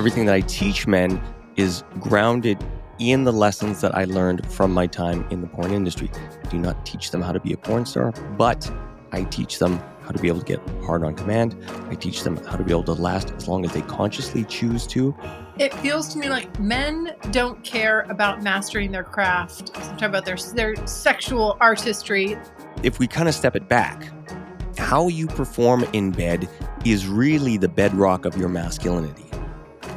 Everything that I teach men is grounded in the lessons that I learned from my time in the porn industry. I do not teach them how to be a porn star, but I teach them how to be able to get hard on command. I teach them how to be able to last as long as they consciously choose to. It feels to me like men don't care about mastering their craft. I'm talking about their their sexual artistry. If we kind of step it back, how you perform in bed is really the bedrock of your masculinity.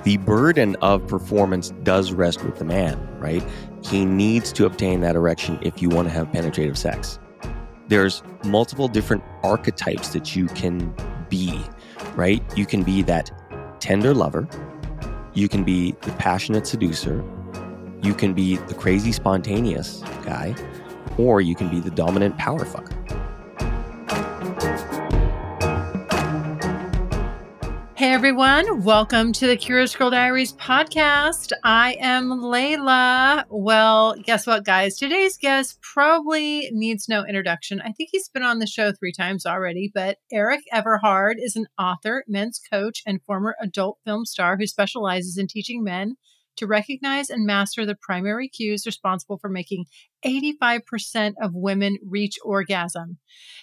The burden of performance does rest with the man, right? He needs to obtain that erection if you want to have penetrative sex. There's multiple different archetypes that you can be, right? You can be that tender lover, you can be the passionate seducer, you can be the crazy spontaneous guy, or you can be the dominant power fucker. Hey everyone, welcome to the Curious Girl Diaries podcast. I am Layla. Well, guess what, guys? Today's guest probably needs no introduction. I think he's been on the show three times already, but Erik Everhard is an author, men's coach, and former adult film star who specializes in teaching men to recognize and master the primary cues responsible for making 85% of women reach orgasm.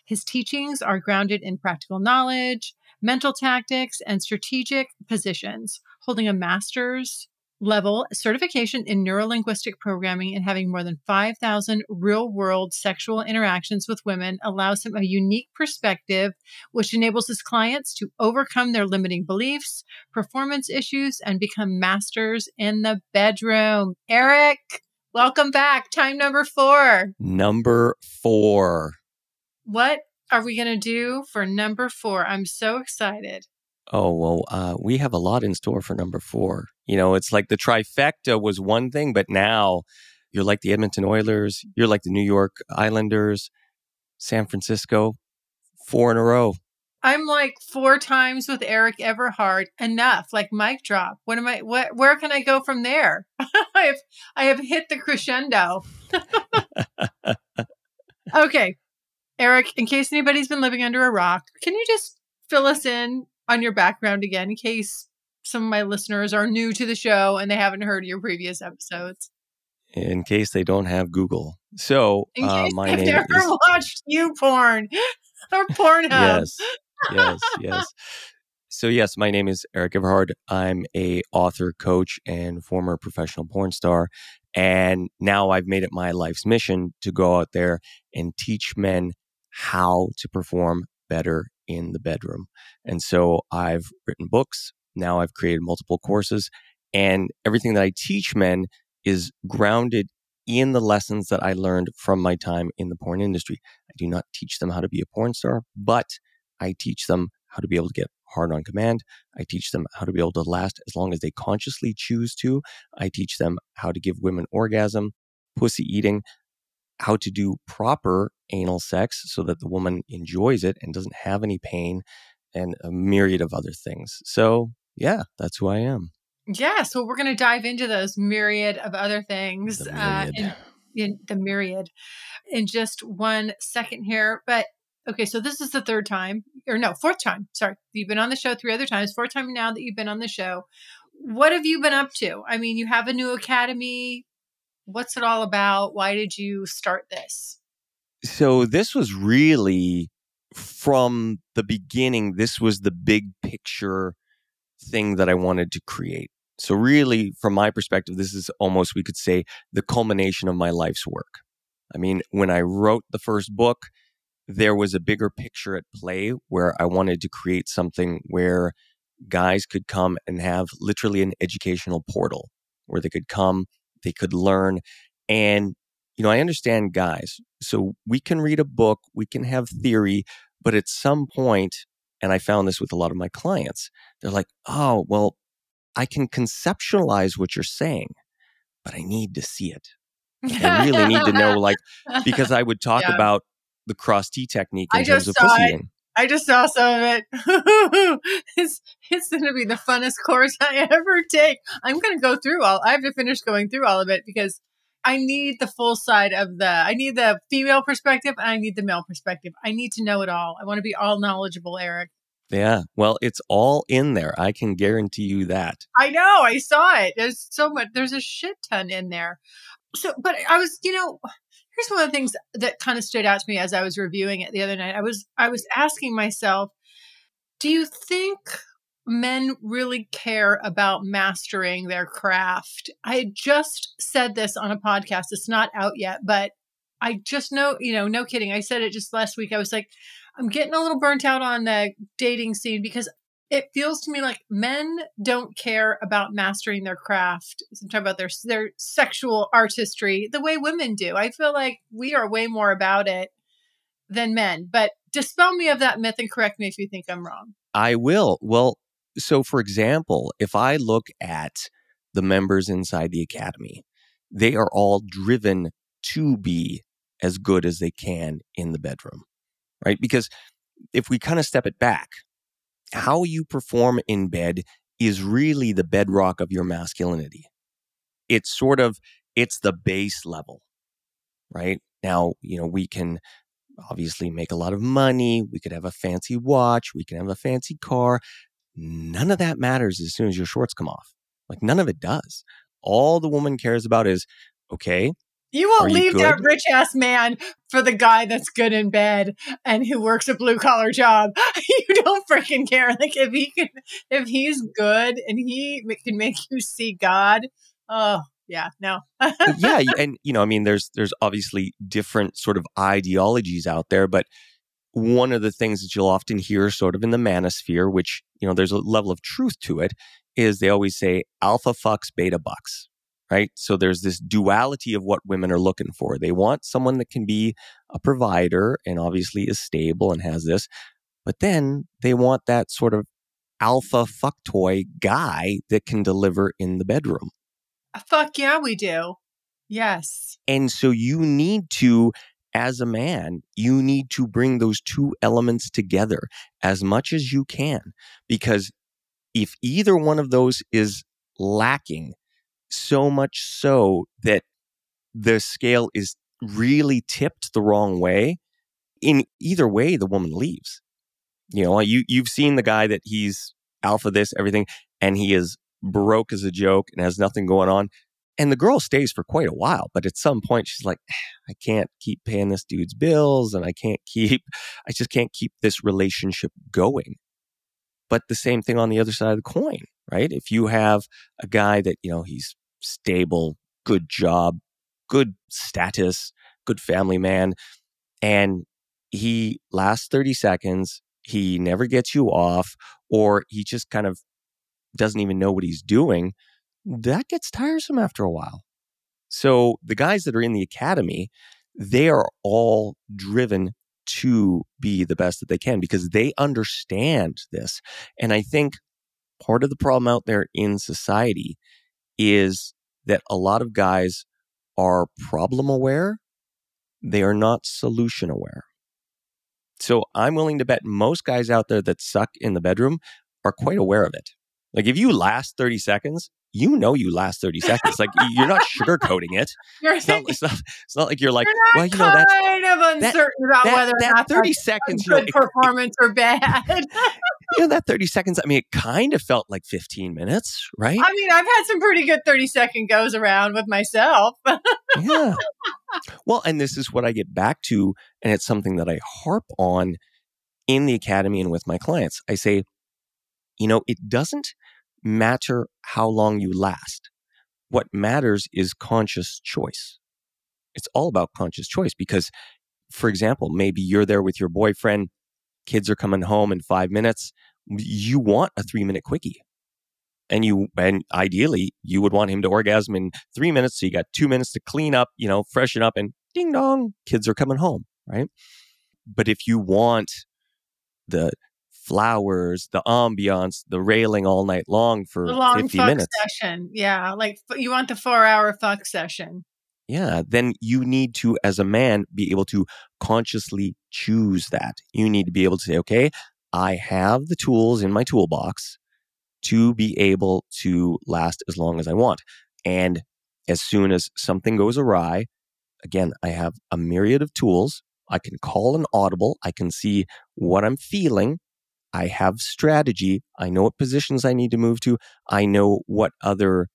His teachings are grounded in practical knowledge mental tactics, and strategic positions, holding a master's level certification in neurolinguistic programming and having more than 5,000 real world sexual interactions with women allows him a unique perspective, which enables his clients to overcome their limiting beliefs, performance issues, and become masters in the bedroom. Erik, welcome back. Time number four. Number four. What are we going to do for number four? I'm so excited. Oh, well, uh, we have a lot in store for number four. You know, it's like the trifecta was one thing, but now you're like the Edmonton Oilers, you're like the New York Islanders, San Francisco, four in a row. I'm like four times with Erik Everhard. Enough, like mic drop. What am I? What? Where can I go from there? I have I have hit the crescendo. okay, Erik, in case anybody's been living under a rock, can you just fill us in on your background again in case some of my listeners are new to the show and they haven't heard your previous episodes? In case they don't have Google. So, uh, my name never is... watched you porn or Pornhub. Yes, yes, yes. So, yes, my name is Erik Everhard. I'm a author, coach, and former professional porn star. And now I've made it my life's mission to go out there and teach men how to perform better in the bedroom. And so I've written books. Now I've created multiple courses and everything that I teach men is grounded in the lessons that I learned from my time in the porn industry. I do not teach them how to be a porn star, but I teach them how to be able to get hard on command. I teach them how to be able to last as long as they consciously choose to. I teach them how to give women orgasm, pussy eating, how to do proper anal sex so that the woman enjoys it and doesn't have any pain and a myriad of other things. So, yeah, that's who I am. Yeah, so we're going to dive into those myriad of other things uh, in, in the myriad in just one second here. But okay, so this is the third time, or no, fourth time. Sorry, you've been on the show three other times. Fourth time now that you've been on the show. What have you been up to? I mean, you have a new academy what's it all about? Why did you start this? So, this was really from the beginning, this was the big picture thing that I wanted to create. So, really, from my perspective, this is almost, we could say, the culmination of my life's work. I mean, when I wrote the first book, there was a bigger picture at play where I wanted to create something where guys could come and have literally an educational portal where they could come they could learn. And, you know, I understand guys. So we can read a book, we can have theory, but at some point, and I found this with a lot of my clients. They're like, oh, well, I can conceptualize what you're saying, but I need to see it. I really need to know, like, because I would talk Yeah. about the cross T technique in I terms of saw pussy it. I just saw some of it. it's it's going to be the funnest course I ever take. I'm going to go through all. I have to finish going through all of it because I need the full side of the. I need the female perspective and I need the male perspective. I need to know it all. I want to be all knowledgeable, Erik. Yeah. Well, it's all in there. I can guarantee you that. I know. I saw it. There's so much. There's a shit ton in there. So, but I was, you know, here's one of the things that kind of stood out to me as I was reviewing it the other night. I was, I was asking myself, do you think men really care about mastering their craft? I just said this on a podcast. It's not out yet, but I just know, you know, no kidding. I said it just last week. I was like, I'm getting a little burnt out on the dating scene because it feels to me like men don't care about mastering their craft. I'm talking about their their sexual artistry the way women do. I feel like we are way more about it than men. But dispel me of that myth and correct me if you think I'm wrong. I will. Well, so for example, if I look at the members inside the academy, they are all driven to be as good as they can in the bedroom, right? Because if we kind of step it back, how you perform in bed is really the bedrock of your masculinity. It's sort of it's the base level, right? Now, you know, we can obviously make a lot of money, we could have a fancy watch, we can have a fancy car. None of that matters as soon as your shorts come off. Like none of it does. All the woman cares about is okay, You won't Are you leave that rich ass man for the guy that's good in bed and who works a blue collar job. you don't freaking care. Like if he can, if he's good and he can make you see God. Oh yeah, no. yeah, and you know, I mean, there's there's obviously different sort of ideologies out there, but one of the things that you'll often hear, sort of in the manosphere, which you know, there's a level of truth to it, is they always say alpha fucks, beta bucks, right? So there's this duality of what women are looking for. They want someone that can be a provider and obviously is stable and has this, but then they want that sort of alpha fuck toy guy that can deliver in the bedroom. Uh, fuck yeah, we do. Yes. And so you need to, as a man, you need to bring those two elements together as much as you can. Because if either one of those is lacking, so much so that the scale is really tipped the wrong way, in either way, the woman leaves. You know, you, you've seen the guy that he's alpha this, everything, and he is broke as a joke and has nothing going on. And the girl stays for quite a while, but at some point she's like, ah, I can't keep paying this dude's bills and I can't keep, I just can't keep this relationship going. But the same thing on the other side of the coin, right? If you have a guy that, you know, he's stable, good job, good status, good family man, and he lasts 30 seconds, he never gets you off, or he just kind of doesn't even know what he's doing, that gets tiresome after a while. So the guys that are in the academy, they are all driven to be the best that they can because they understand this. And I think part of the problem out there in society is that a lot of guys are problem aware, they are not solution aware. So I'm willing to bet most guys out there that suck in the bedroom are quite aware of it. Like if you last 30 seconds, you know you last 30 seconds. Like you're not sugarcoating it. You're, It's not, it's not, it's not like you're like, you're well, you know, that's kind of uncertain about that, whether that not 30 that's seconds, a you know, good it- performance or bad. you know, that 30 seconds, I mean, it kind of felt like 15 minutes, right? I mean, I've had some pretty good 30 second goes around with myself. yeah. Well, and this is what I get back to, and it's something that I harp on in the academy and with my clients. I say, you know, it doesn't matter how long you last. What matters is conscious choice. It's all about conscious choice because, for example, maybe you're there with your boyfriend, kids are coming home in five minutes. You want a three minute quickie. And you, and ideally, you would want him to orgasm in three minutes. So you got two minutes to clean up, you know, freshen up, and ding dong, kids are coming home, right? But if you want the flowers, the ambiance, the railing all night long for The long 50 fuck minutes. session. Yeah. Like you want the four hour fuck session. Yeah, then you need to, as a man, be able to consciously choose that. You need to be able to say, okay, I have the tools in my toolbox to be able to last as long as I want. And as soon as something goes awry, again, I have a myriad of tools. I can call an audible. I can see what I'm feeling. I have strategy. I know what positions I need to move to. I know what other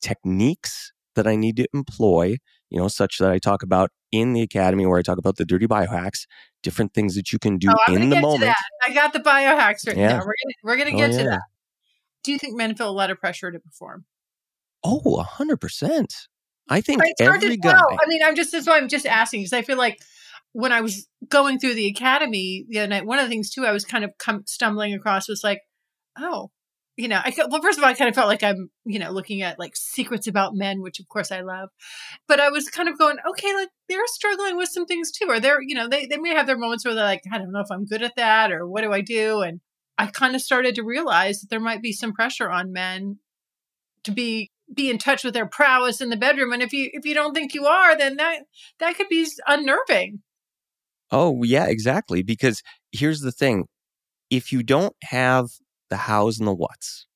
techniques that I need to employ, you know, such that I talk about in the academy where I talk about the dirty biohacks, different things that you can do oh, in the moment. to. I got the biohacks right Yeah. now. We're gonna we're gonna Oh, get to yeah. that. Do you think men feel a lot of pressure to perform? Oh, a hundred percent. I think It's hard every to guy. tell. I mean, I'm just that's why I'm just asking because I feel like when I was going through the academy the other night, one of the things too I was kind of come, stumbling across was like, oh, you know, I well, first of all, I kind of felt like I'm, you know, looking at like secrets about men, which of course I love, but I was kind of going, okay, like they're struggling with some things too, or they're, you know, they they may have their moments where they're like, I don't know if I'm good at that, or what do I do, and I kind of started to realize that there might be some pressure on men to be be in touch with their prowess in the bedroom. And if you if you don't think you are then that that could be unnerving Oh, yeah, exactly. Because here's the thing if you don't have the hows and the whats,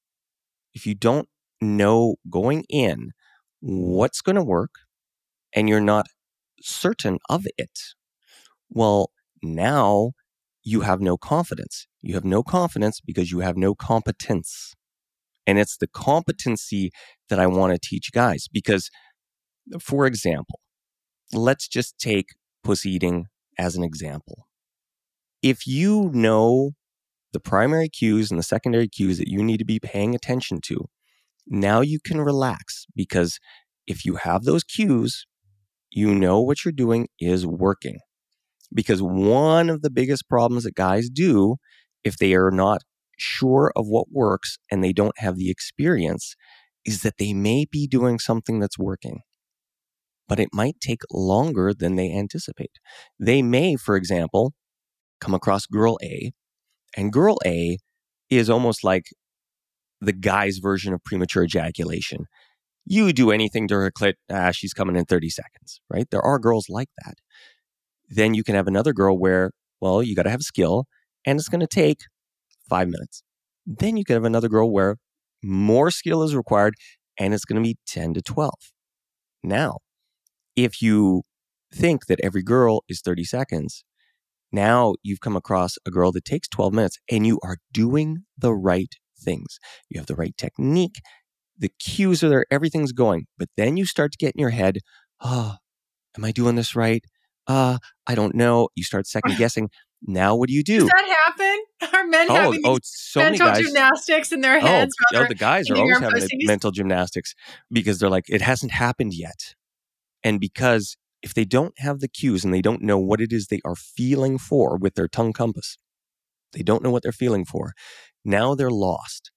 if you don't know going in mm-hmm. what's going to work and you're not certain of it, well, now you have no confidence. You have no confidence because you have no competence. And it's the competency that I want to teach guys because, for example, let's just take pussy eating as an example. If you know the primary cues and the secondary cues that you need to be paying attention to, now you can relax because if you have those cues, you know what you're doing is working. Because one of the biggest problems that guys do if they are not sure of what works and they don't have the experience is that they may be doing something that's working, but it might take longer than they anticipate. They may, for example, come across girl A, and girl A is almost like the guy's version of premature ejaculation. You do anything to her clit, ah, she's coming in 30 seconds, right? There are girls like that. Then you can have another girl where, well, you got to have skill and it's going to take five minutes. Then you can have another girl where more skill is required and it's going to be 10 to 12. Now, if you think that every girl is 30 seconds, now you've come across a girl that takes 12 minutes and you are doing the right things. You have the right technique, the cues are there, everything's going. But then you start to get in your head, oh, am I doing this right? Uh, I don't know. You start second guessing. Now what do you do? does that happen are men Oh, having oh, so mental guys. gymnastics in their Oh, heads while oh, the guys are always having mental gymnastics because they're like, it hasn't happened yet. And because if they don't have the cues and they don't know what it is they are feeling for with their tongue compass, they don't know what they're feeling for. Now they're lost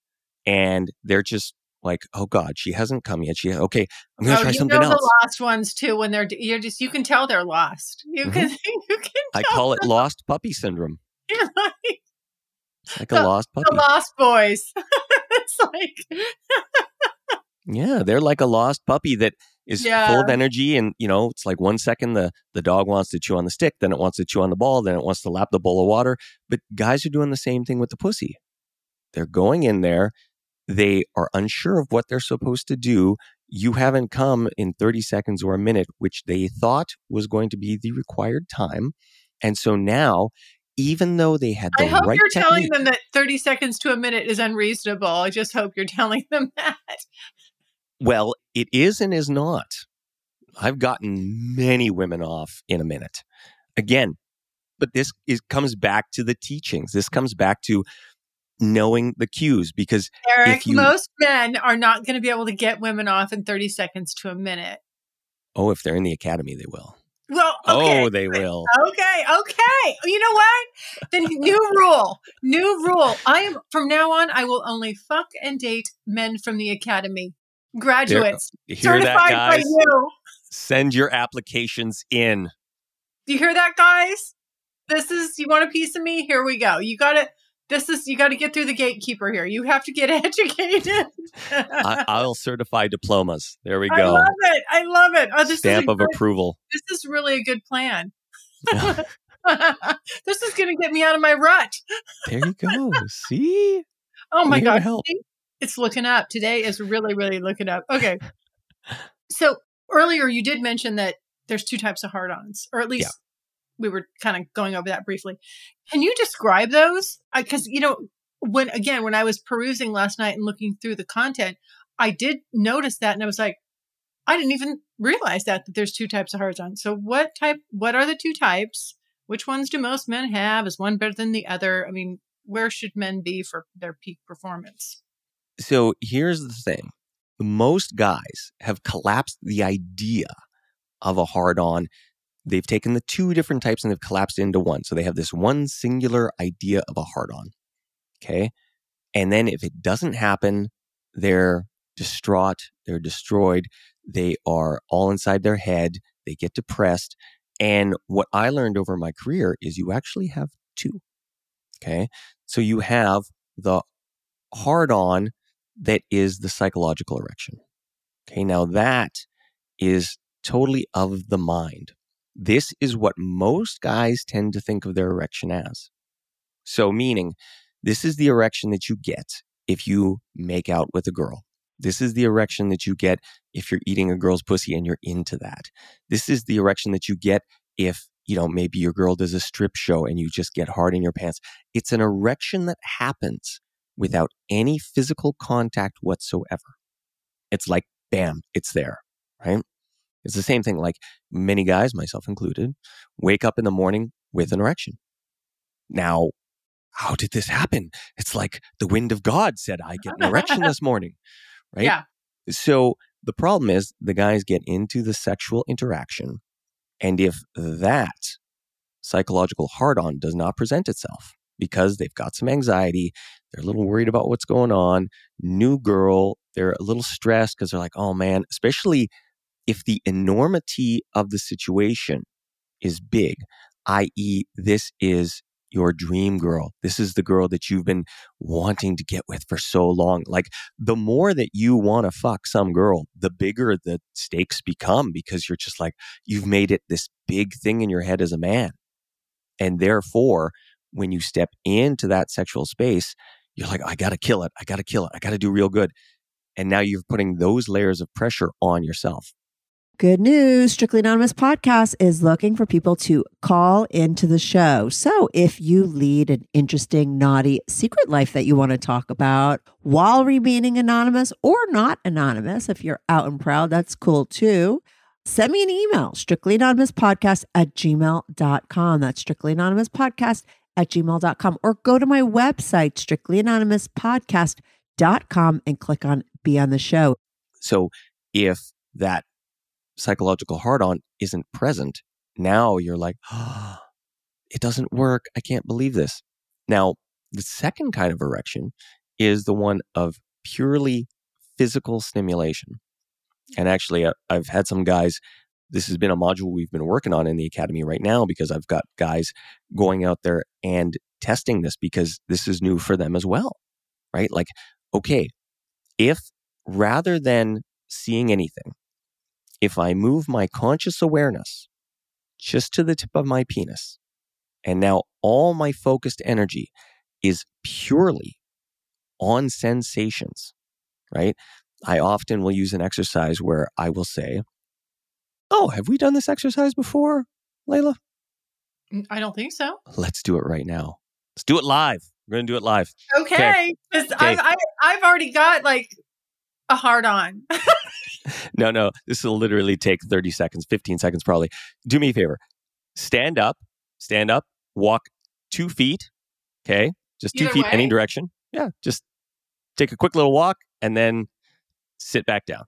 and they're just like, oh God, she hasn't come yet. She, okay, I'm going to oh, try you something know else. the lost ones too when they're you're just you can tell they're lost you Mhm. can you can I call it lost puppy syndrome. you're like like a lost puppy. the lost boys it's like Yeah, they're like a lost puppy that is full of energy and you know, it's like one second the the dog wants to chew on the stick, then it wants to chew on the ball, then it wants to lap the bowl of water. But guys are doing the same thing with the pussy. They're going in there, they are unsure of what they're supposed to do. You haven't come in 30 seconds or a minute, which they thought was going to be the required time. And so now, even though they had the I hope right you're telling technique, them that 30 seconds to a minute is unreasonable. I just hope you're telling them that. Well, it is and is not. I've gotten many women off in a minute. Again, but this is comes back to the teachings. This comes back to knowing the cues because Erik, you- most men are not going to be able to get women off in 30 seconds to a minute. oh, if they're in the academy, they will. Well, okay. Oh, they will. Okay, okay. You know what? Then new rule. New rule. I am from now on I will only fuck and date men from the academy. Graduates. You hear that, certified by you. Send your applications in. Do you hear that, guys? This is you want a piece of me? Here we go. You got to this is you got to get through the gatekeeper here. You have to get educated. I, I'll certify diplomas. There we go. I love it. I love it. Oh, this Stamp of good- approval. This is really a good plan. this is going to get me out of my rut. There you go. See? Oh my god, help. See? It's looking up. Today is really, really looking up. Okay. So earlier you did mention that there's two types of hard-ons, or at least Yeah. we were kind of going over that briefly. Can you describe those? Because you know, when again, when I was perusing last night and looking through the content, I did notice that, and I was like, I didn't even realize that that there's two types of hard-ons. So what type? What are the two types? Which ones do most men have? Is one better than the other? I mean, where should men be for their peak performance? So here's the thing most guys have collapsed the idea of a hard on. They've taken the two different types and they've collapsed into one. So they have this one singular idea of a hard on. Okay. And then if it doesn't happen, they're distraught, they're destroyed, they are all inside their head, they get depressed. And what I learned over my career is you actually have two. Okay. So you have the hard on that is the psychological erection. Okay, now that is totally of the mind. This is what most guys tend to think of their erection as. So, meaning, this is the erection that you get if you make out with a girl. This is the erection that you get if you're eating a girl's pussy and you're into that. This is the erection that you get if, you know, maybe your girl does a strip show and you just get hard in your pants. It's an erection that happens without any physical contact whatsoever. It's like, bam, it's there, right? It's the same thing. Like many guys, myself included, wake up in the morning with an erection. Now, how did this happen? It's like the wind of God said, I get an erection this morning, right? Yeah. So the problem is the guys get into the sexual interaction. And if that psychological hard on does not present itself because they've got some anxiety, they're a little worried about what's going on, new girl, they're a little stressed because they're like, oh man, especially if the enormity of the situation is big, i.e., this is your dream girl. This is the girl that you've been wanting to get with for so long. Like the more that you want to fuck some girl, the bigger the stakes become because you're just like, you've made it this big thing in your head as a man. And therefore, when you step into that sexual space, you're like, I got to kill it. I got to kill it. I got to do real good. And now you're putting those layers of pressure on yourself. Good news. Strictly Anonymous Podcast is looking for people to call into the show. So if you lead an interesting, naughty secret life that you want to talk about while remaining anonymous or not anonymous, if you're out and proud, that's cool too. Send me an email, strictly anonymous podcast at gmail.com. That's strictly anonymous podcast at gmail.com. Or go to my website, strictly anonymous podcast.com and click on be on the show. So if that psychological hard on isn't present, now you're like, oh, it doesn't work. I can't believe this. Now, the second kind of erection is the one of purely physical stimulation. And actually, uh, I've had some guys, this has been a module we've been working on in the academy right now because I've got guys going out there and testing this because this is new for them as well, right? Like, okay, if rather than seeing anything, if I move my conscious awareness just to the tip of my penis, and now all my focused energy is purely on sensations, right? I often will use an exercise where I will say, Oh, have we done this exercise before, Layla? I don't think so. Let's do it right now. Let's do it live. We're going to do it live. Okay. I, I, I've already got like a hard on. No, no, this will literally take 30 seconds, 15 seconds probably. Do me a favor. Stand up, stand up, walk two feet. Okay. Just two Either feet, any direction. Yeah. Just take a quick little walk and then sit back down.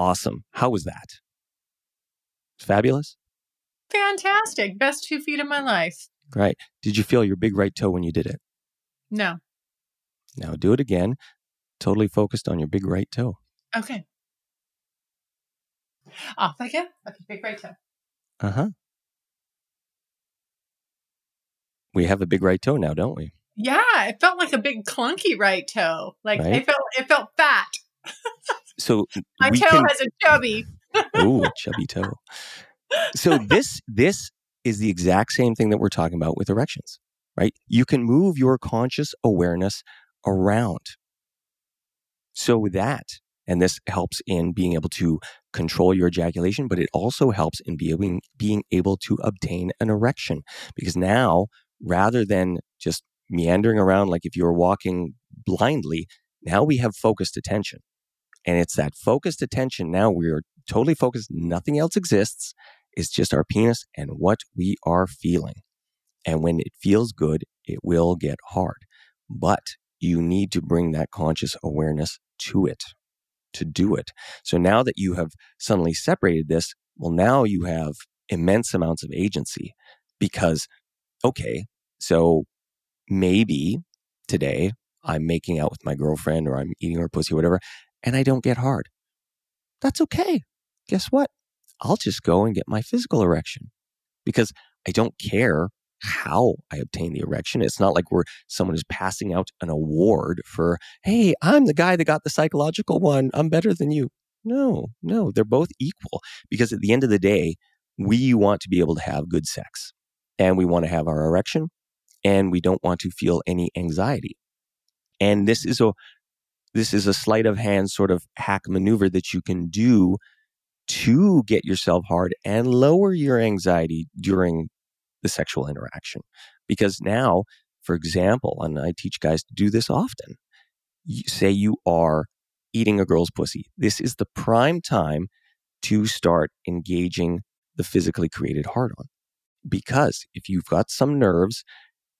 Awesome. How was that? Fabulous. Fantastic. Best two feet of my life. Great. Did you feel your big right toe when you did it? No. Now do it again. Totally focused on your big right toe. Okay. Off I go. Okay, big right toe. Uh huh. We have a big right toe now, don't we? Yeah, it felt like a big clunky right toe. Like Right? it felt it felt fat. So My toe can has a chubby. Ooh, chubby toe. So this this is the exact same thing that we're talking about with erections, right? You can move your conscious awareness around. So that, and this helps in being able to control your ejaculation, but it also helps in being being able to obtain an erection. Because now, rather than just meandering around like if you were walking blindly, now we have focused attention. And it's that focused attention now we're totally focused, nothing else exists. It's just our penis and what we are feeling. And when it feels good, it will get hard. But you need to bring that conscious awareness to it to do it. So now that you have suddenly separated this, well, now you have immense amounts of agency because, okay, so maybe today I'm making out with my girlfriend or I'm eating her pussy or whatever, and I don't get hard. That's okay. Guess what? I'll just go and get my physical erection because I don't care how I obtain the erection. It's not like we're someone is passing out an award for, hey, I'm the guy that got the psychological one. I'm better than you. No, no, they're both equal because at the end of the day, we want to be able to have good sex and we want to have our erection and we don't want to feel any anxiety. And this is a this is a sleight of hand sort of hack maneuver that you can do to get yourself hard and lower your anxiety during the sexual interaction. Because now, for example, and I teach guys to do this often, you, say you are eating a girl's pussy. This is the prime time to start engaging the physically created hard on. Because if you've got some nerves,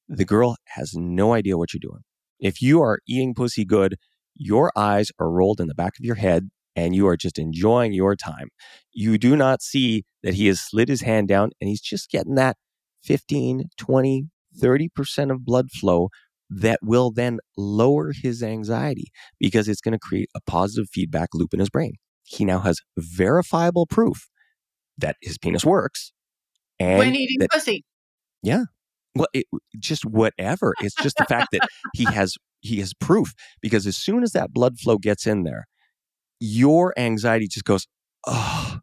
the girl has no idea what you're doing. If you are eating pussy good, your eyes are rolled in the back of your head and you are just enjoying your time. You do not see that he has slid his hand down and he's just getting that 15, 20, 30% of blood flow that will then lower his anxiety because it's going to create a positive feedback loop in his brain. He now has verifiable proof that his penis works. And when eating that, pussy. Yeah. Well, it, just whatever. It's just the fact that he has he has proof because as soon as that blood flow gets in there, your anxiety just goes, oh,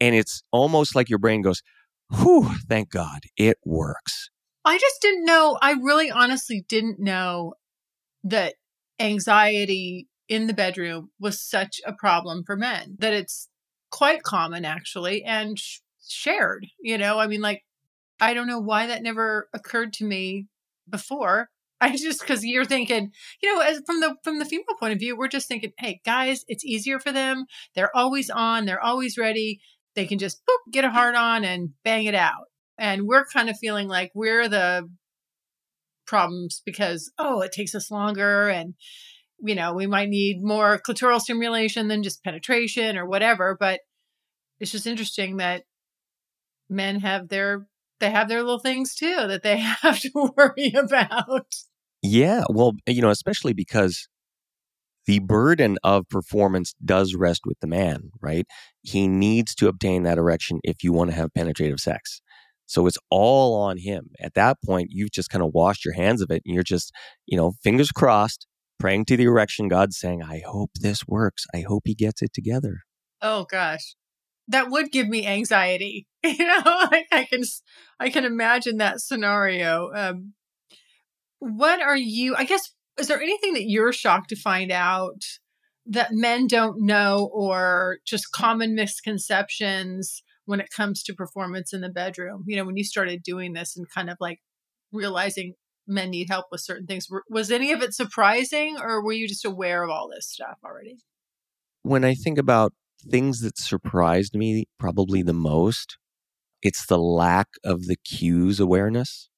and it's almost like your brain goes, whew, thank God, it works. I just didn't know. I really honestly didn't know that anxiety in the bedroom was such a problem for men, that it's quite common actually and sh- shared. You know, I mean, like, I don't know why that never occurred to me before. I just because you're thinking, you know, as from the from the female point of view, we're just thinking, hey, guys, it's easier for them. They're always on. They're always ready. They can just boop, get a hard on and bang it out. And we're kind of feeling like we're the problems because oh, it takes us longer and you know, we might need more clitoral stimulation than just penetration or whatever, but it's just interesting that men have their they have their little things too that they have to worry about. Yeah, well, you know, especially because the burden of performance does rest with the man, right? He needs to obtain that erection if you want to have penetrative sex. So it's all on him. At that point, you've just kind of washed your hands of it and you're just, you know, fingers crossed, praying to the erection God saying, I hope this works. I hope he gets it together. Oh gosh. That would give me anxiety. You know, like I can I can imagine that scenario. Um what are you I guess is there anything that you're shocked to find out that men don't know or just common misconceptions when it comes to performance in the bedroom? You know, when you started doing this and kind of like realizing men need help with certain things, was any of it surprising or were you just aware of all this stuff already? When I think about things that surprised me probably the most, it's the lack of the cues awareness.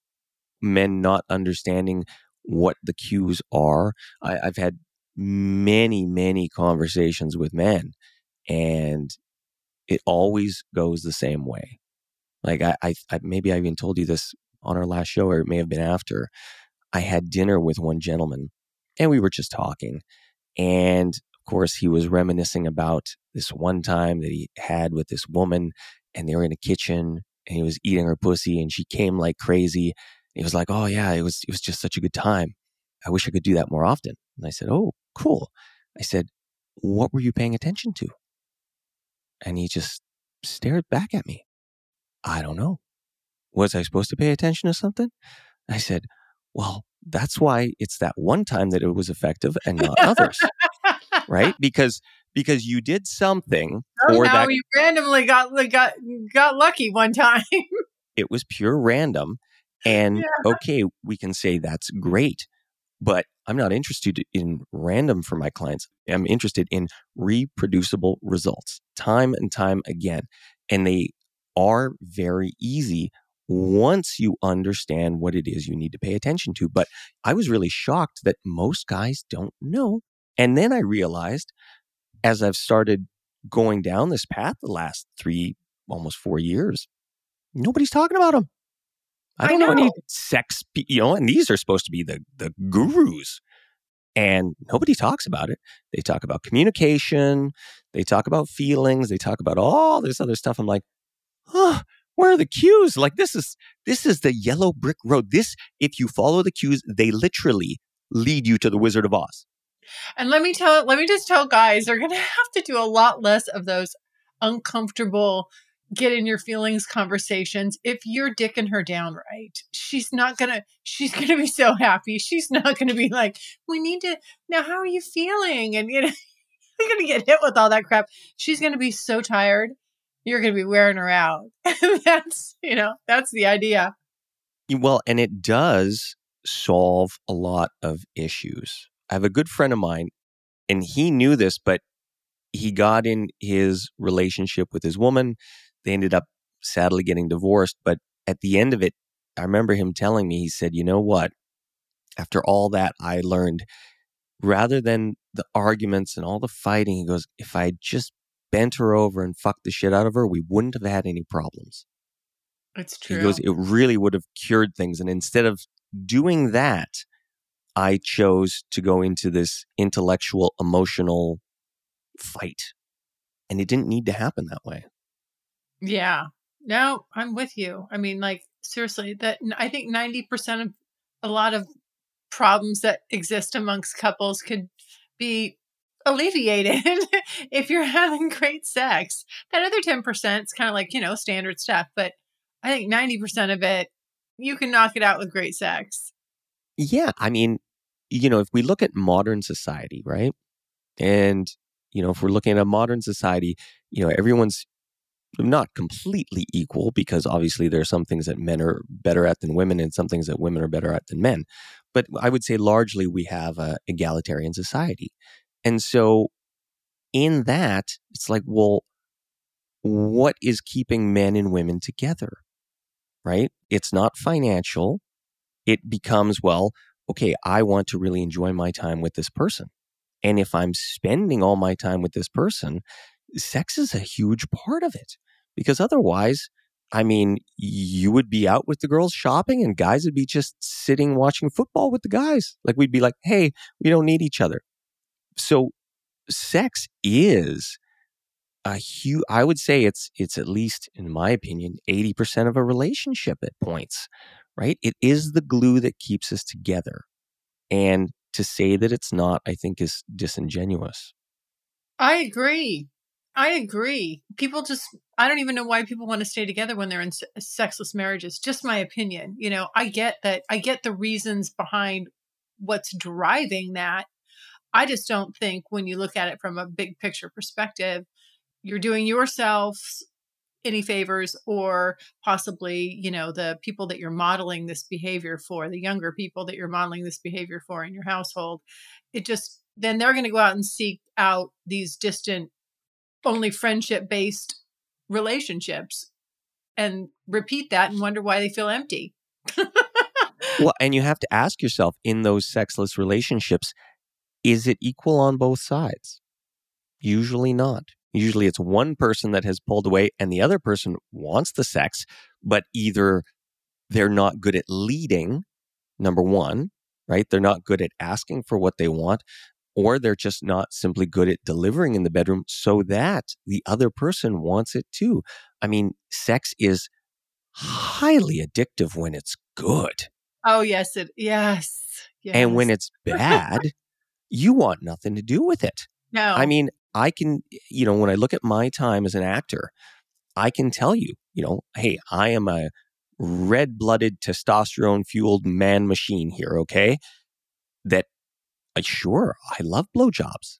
Men not understanding what the cues are. I, I've had many, many conversations with men, and it always goes the same way. Like I, I, I, maybe I even told you this on our last show, or it may have been after. I had dinner with one gentleman, and we were just talking, and of course he was reminiscing about this one time that he had with this woman, and they were in a kitchen, and he was eating her pussy, and she came like crazy, He was like, "Oh yeah, it was it was just such a good time. I wish I could do that more often." And I said, "Oh, cool." I said, "What were you paying attention to?" And he just stared back at me. I don't know. Was I supposed to pay attention to something? I said, "Well, that's why it's that one time that it was effective and not others." right? Because because you did something oh, or now that we randomly got got got lucky one time. it was pure random and Yeah. okay we can say that's great but i'm not interested in random for my clients i'm interested in reproducible results time and time again and they are very easy once you understand what it is you need to pay attention to but i was really shocked that most guys don't know and then i realized as i've started going down this path the last 3 almost 4 years nobody's talking about them I I don't know. any sex, you know, and these are supposed to be the the gurus, and nobody talks about it. They talk about communication, they talk about feelings, they talk about all this other stuff. I'm like, huh, where are the cues? Like this is this is the yellow brick road. This, if you follow the cues, they literally lead you to the Wizard of Oz. And let me tell let me just tell guys, they're gonna have to do a lot less of those uncomfortable get in your feelings conversations if you're dicking her down right she's not gonna she's gonna be so happy. She's not gonna be like we need to now how are you feeling? And you know you're gonna get hit with all that crap. She's gonna be so tired you're gonna be wearing her out. That's you know that's the idea. Well, and it does solve a lot of issues. I have a good friend of mine, and he knew this, but he got in his relationship with his woman. They ended up sadly getting divorced. But at the end of it, I remember him telling me, he said, You know what? After all that, I learned rather than the arguments and all the fighting, he goes, If I had just bent her over and fucked the shit out of her, we wouldn't have had any problems. it's true He goes, it really would have cured things. And instead of doing that, I chose to go into this intellectual, emotional fight. And it didn't need to happen that way. Yeah. No, I'm with you. I mean, like seriously, that I think 90% of a lot of problems that exist amongst couples could be alleviated if you're having great sex. That other 10% is kind of like, you know, standard stuff, but I think 90% of it you can knock it out with great sex. Yeah. I mean, you know, if we look at modern society, right? And, you know, if we're looking at a modern society, you know, everyone's not completely equal because obviously there are some things that men are better at than women and some things that women are better at than men. But I would say largely we have a egalitarian society. And so in that, it's like, well, what is keeping men and women together? Right? It's not financial. It becomes, well, okay, I want to really enjoy my time with this person. And if I'm spending all my time with this person, sex is a huge part of it because otherwise, I mean, you would be out with the girls shopping and guys would be just sitting watching football with the guys. Like we'd be like, hey, we don't need each other. So sex is a huge I would say it's it's at least in my opinion 80% of a relationship at points, right? It is the glue that keeps us together. And to say that it's not, I think is disingenuous. I agree. I agree. People just, I don't even know why people want to stay together when they're in se- sexless marriages. Just my opinion. You know, I get that, I get the reasons behind what's driving that. I just don't think when you look at it from a big picture perspective, you're doing yourselves any favors or possibly, you know, the people that you're modeling this behavior for, the younger people that you're modeling this behavior for in your household. It just, then they're going to go out and seek out these distant only friendship based relationships and repeat that and wonder why they feel empty. Well, and you have to ask yourself in those sexless relationships, is it equal on both sides? Usually not. Usually it's one person that has pulled away and the other person wants the sex, but either they're not good at leading, number one, right? They're not good at asking for what they want, or they're just not simply good at delivering in the bedroom so that the other person wants it too. I mean, sex is highly addictive when it's good. Oh yes, it yes. yes. And when it's bad, you want nothing to do with it. no, I mean, I can, you know, when I look at my time as an actor, I can tell you, you know, hey, I am a red blooded, testosterone fueled man machine here, okay? That, sure, I love blowjobs.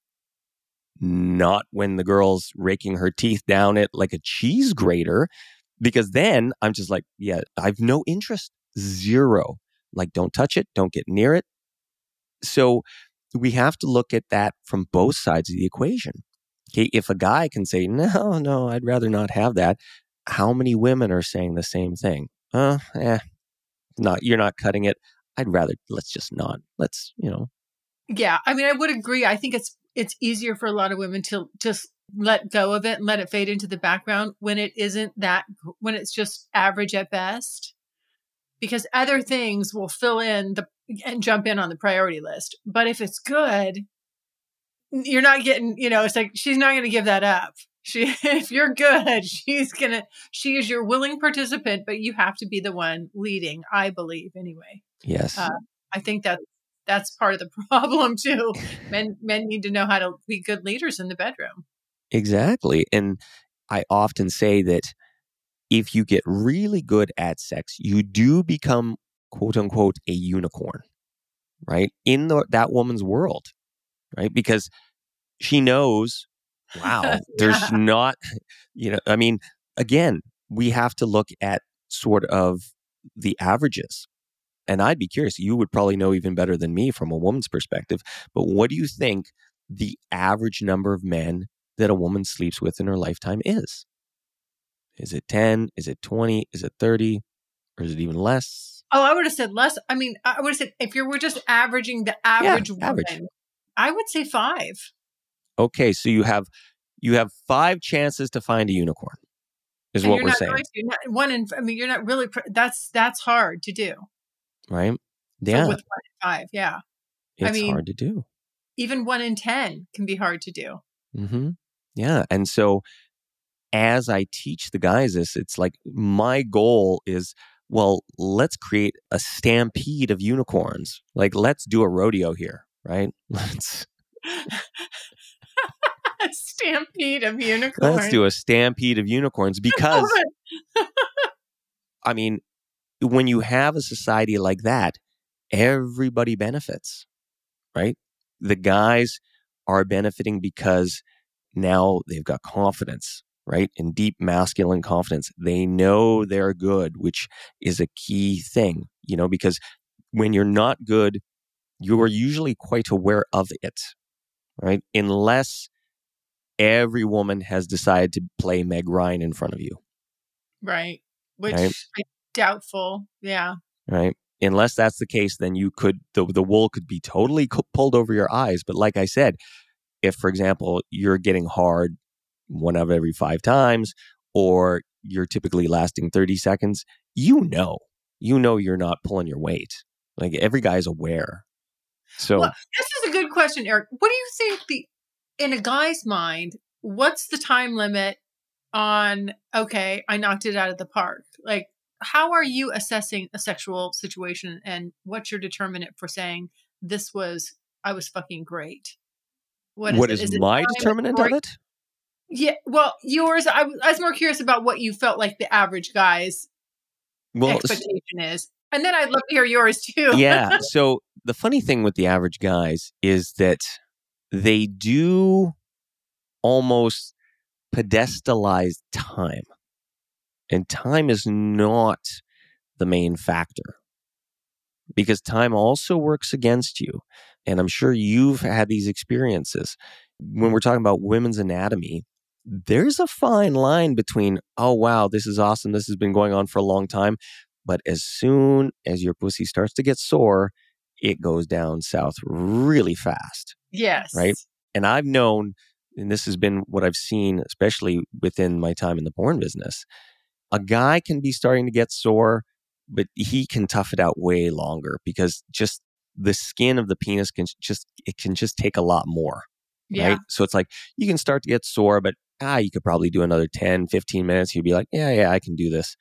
Not when the girl's raking her teeth down it like a cheese grater, because then I'm just like, yeah, I've no interest, zero. Like, don't touch it, don't get near it. So we have to look at that from both sides of the equation. Okay, if a guy can say, no, no, I'd rather not have that, how many women are saying the same thing? Uh, eh, not, you're not cutting it. I'd rather, let's just not. Let's, you know, yeah. I mean, I would agree. I think it's it's easier for a lot of women to just let go of it and let it fade into the background when it isn't that when it's just average at best because other things will fill in the and jump in on the priority list but if it's good you're not getting you know it's like she's not going to give that up she if you're good she's going to she is your willing participant but you have to be the one leading i believe anyway yes. Uh, i think that that's part of the problem too men men need to know how to be good leaders in the bedroom Exactly. And I often say that if you get really good at sex, you do become quote unquote a unicorn, right? In the, that woman's world, right? Because she knows, wow, there's Yeah. not, you know, I mean, again, we have to look at sort of the averages. And I'd be curious, you would probably know even better than me from a woman's perspective, but what do you think the average number of men that a woman sleeps with in her lifetime is. Is it 10? Is it 20? Is it 30? Or is it even less? oh i would have said less i mean i would have said if you were just averaging the average woman average. i would say five Okay, so you have you have five chances to find a unicorn. Is And what you're we're not saying, going to, not, one in i mean you're not really that's that's hard to do right? So Yeah, with one in five yeah it's I mean- hard to do. even one in ten can be hard to do hmm Yeah, and so as I teach the guys this, it's like my goal is well, let's create a stampede of unicorns. Like, let's do a rodeo here, right? Let's a stampede of unicorns let's do a stampede of unicorns because I mean, when you have a society like that, everybody benefits, right? The guys are benefiting because now they've got confidence, right? And deep masculine confidence. They know they're good, which is a key thing, you know, because when you're not good, you are usually quite aware of it, right? Unless every woman has decided to play Meg Ryan in front of you. right which Right. I doubtful yeah right? Unless that's the case, then you could the the wool could be totally co- pulled over your eyes. But like I said, if for example you're getting hard one of every five times, or you're typically lasting thirty seconds, you know, you know you're not pulling your weight. Like every guy's aware. So Well, this is a good question, Erik. What do you think the in a guy's mind, what's the time limit on okay, I knocked it out of the park? Like how are you assessing a sexual situation and what's your determinant for saying this was I was fucking great? what it? is, Is my determinant of it? Yeah, well, yours. I, was- I was more curious about what you felt like the average guy's Well, expectation is, and then I'd love to hear yours too. yeah. So the funny thing with the average guys is that they do almost pedestalize time. And time is not the main factor because time also works against you. And I'm sure you've had these experiences. When we're talking about women's anatomy, there's a fine line between, oh, wow, this is awesome. This has been going on for a long time. But as soon as your pussy starts to get sore, it goes down south really fast. yes, Right. And I've known, and this has been what I've seen, especially within my time in the porn business, a guy can be starting to get sore, but he can tough it out way longer because just the skin of the penis can just, it can just take a lot more. Yeah, Right. So it's like you can start to get sore, but ah, you could probably do another 10, 15 minutes. You'd be like, yeah, yeah, I can do this.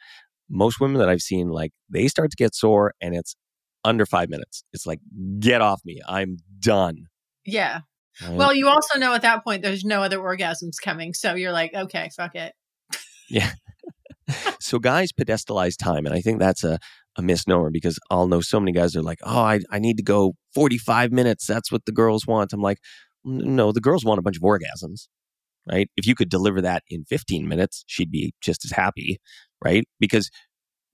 Most women that I've seen, like they start to get sore and it's under five minutes. It's like, get off me. I'm done. Yeah. right? Well, you also know at that point there's no other orgasms coming. So you're like, okay, fuck it. so guys pedestalize time. And I think that's a, a misnomer because I'll know so many guys are like, oh, I, I need to go 45 minutes. That's what the girls want. I'm like, no, the girls want a bunch of orgasms, right? If you could deliver that in 15 minutes, she'd be just as happy, right? Because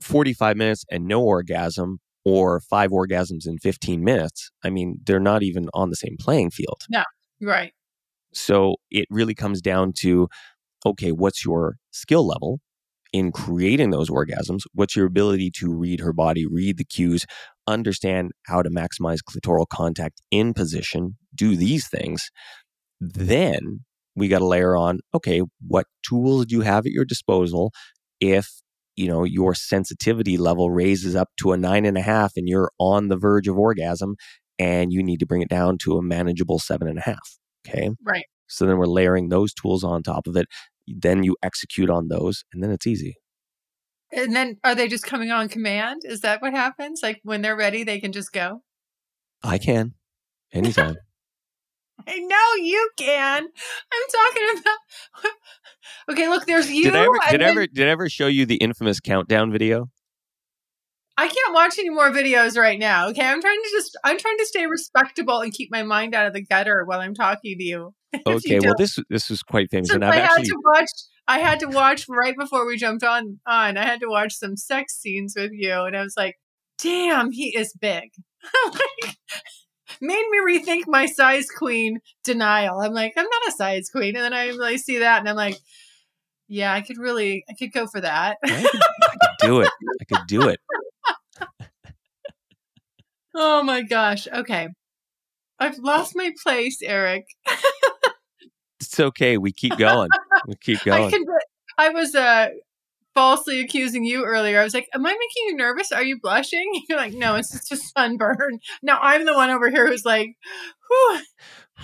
45 minutes and no orgasm or five orgasms in 15 minutes, I mean, they're not even on the same playing field. Yeah. Right. So it really comes down to okay, what's your skill level in creating those orgasms? What's your ability to read her body, read the cues, understand how to maximize clitoral contact in position, do these things? Then we got to layer on okay, what tools do you have at your disposal if you know your sensitivity level raises up to a nine and a half and you're on the verge of orgasm and you need to bring it down to a manageable seven and a half okay Right. So then we're layering those tools on top of it. Then you execute on those, and then it's easy. And then are they just coming on command? Is that what happens? Like when they're ready, they can just go? I can anytime. I know you can. I'm talking about. okay, look, there's you. did I ever did I ever did I ever show you the infamous countdown video? I can't watch any more videos right now. Okay, I'm trying to just I'm trying to stay respectable and keep my mind out of the gutter while I'm talking to you. Okay, well this this was quite famous, since and I I've had to watch. I had to watch right before we jumped on. On I had to watch some sex scenes with you, and I was like, "Damn, he is big." like, made me rethink my size queen denial. I'm like, I'm not a size queen, and then I really see that, and I'm like, Yeah, I could really, I could go for that. I could, I could do it. I could do it. oh my gosh. Okay, I've lost my place, Erik. It's okay. We keep going. We keep I going. can. I was uh falsely accusing you earlier. I was like, "Am I making you nervous? Are you blushing?" You're like, "No, it's just a sunburn." Now I'm the one over here who's like,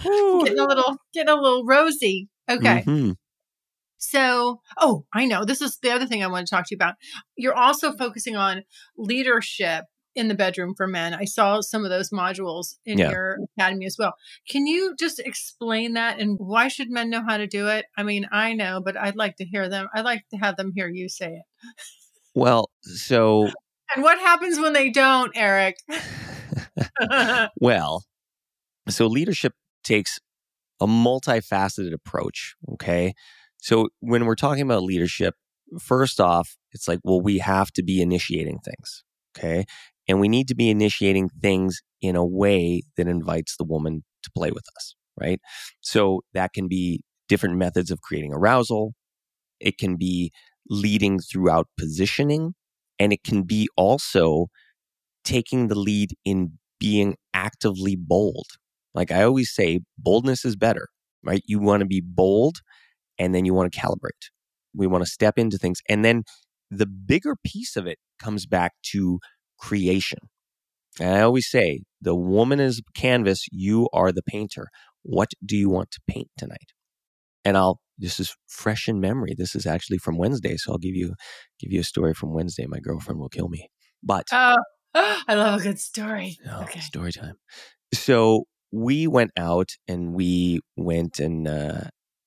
Whew, getting a little, getting a little rosy. Okay, Mhm. so oh, I know this is the other thing I want to talk to you about. You're also focusing on leadership in the bedroom for men. I saw some of those modules in Yeah. your academy as well. Can you just explain that and why should men know how to do it? I mean, I know, but I'd like to hear them. I'd like to have them hear you say it. Well, so And what happens when they don't, Erik? well, so leadership takes a multifaceted approach. Okay. So when we're talking about leadership, first off, it's like, well, we have to be initiating things. Okay. And we need to be initiating things in a way that invites the woman to play with us. Right. So that can be different methods of creating arousal. It can be leading throughout positioning. And it can be also taking the lead in being actively bold. Like I always say, boldness is better, right? You want to be bold and then you want to calibrate. We want to step into things. And then the bigger piece of it comes back to creation. And I always say, the woman is canvas, you are the painter. What do you want to paint tonight? And I'll this is fresh in memory. This is actually from Wednesday, so I'll give you give you a story from Wednesday. My girlfriend will kill me. But oh, I love a good story. Oh, okay. story time. So we went out and we went and uh,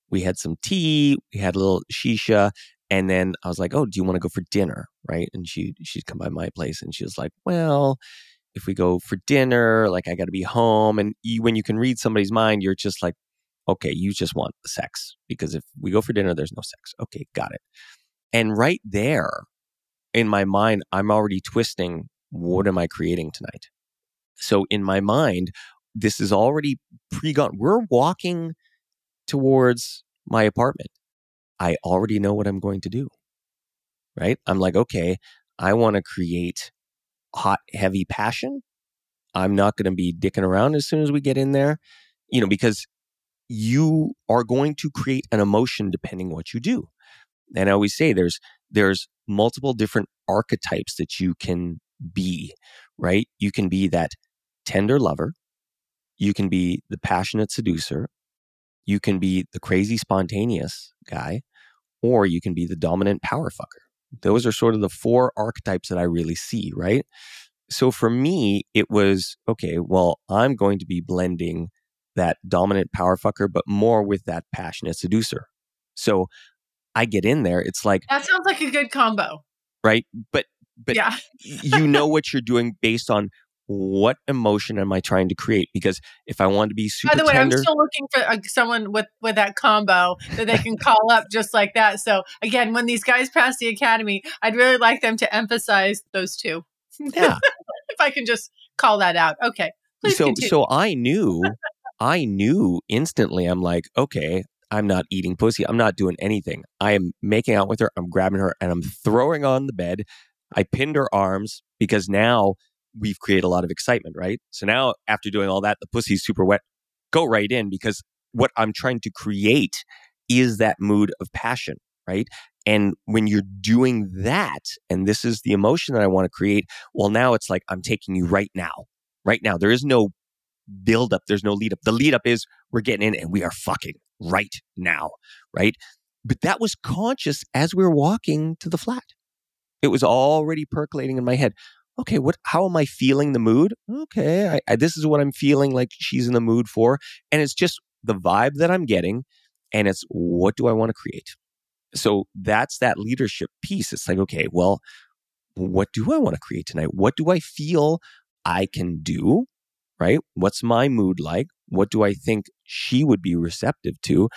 we had some tea. We had a little shisha, and then I was like, "Oh, do you want to go for dinner?" Right? And she she'd come by my place, and she was like, "Well." If we go for dinner, like I got to be home, and you, when you can read somebody's mind, you're just like, okay, you just want sex because if we go for dinner, there's no sex. Okay, got it. And right there in my mind, I'm already twisting what am I creating tonight? So in my mind, this is already pre gone. We're walking towards my apartment. I already know what I'm going to do. Right? I'm like, okay, I want to create hot, heavy passion. I'm not going to be dicking around as soon as we get in there, you know, because you are going to create an emotion depending what you do. And I always say there's there's multiple different archetypes that you can be, right? You can be that tender lover, you can be the passionate seducer, you can be the crazy spontaneous guy, or you can be the dominant power fucker. Those are sort of the four archetypes that I really see, right? So for me, it was okay, well, I'm going to be blending that dominant power fucker, but more with that passionate seducer. So I get in there, it's like That sounds like a good combo. right? But but yeah. you know what you're doing based on what emotion am I trying to create? Because if I want to be super By the way, tender, I'm still looking for uh, someone with with that combo that they can call up just like that. So again, when these guys pass the academy, I'd really like them to emphasize those two. yeah. if I can just call that out. Okay. Please so continue. so I knew I knew instantly. I'm like, okay, I'm not eating pussy. I'm not doing anything. I am making out with her. I'm grabbing her and I'm throwing her on the bed. I pinned her arms because now we've created a lot of excitement, right? So now after doing all that, the pussy's super wet. Go right in because what I'm trying to create is that mood of passion, right? And when you're doing that, and this is the emotion that I want to create, well, now it's like I'm taking you right now, right now. There is no build up, there's no lead up. The lead up is we're getting in and we are fucking right now, right? But that was conscious as we were walking to the flat. It was already percolating in my head. Okay, what? How am I feeling the mood? Okay, I, I, this is what I'm feeling like she's in the mood for, and it's just the vibe that I'm getting, and it's what do I want to create? So that's that leadership piece. It's like, okay, well, what do I want to create tonight? What do I feel I can do? Right? What's my mood like? What do I think she would be receptive to?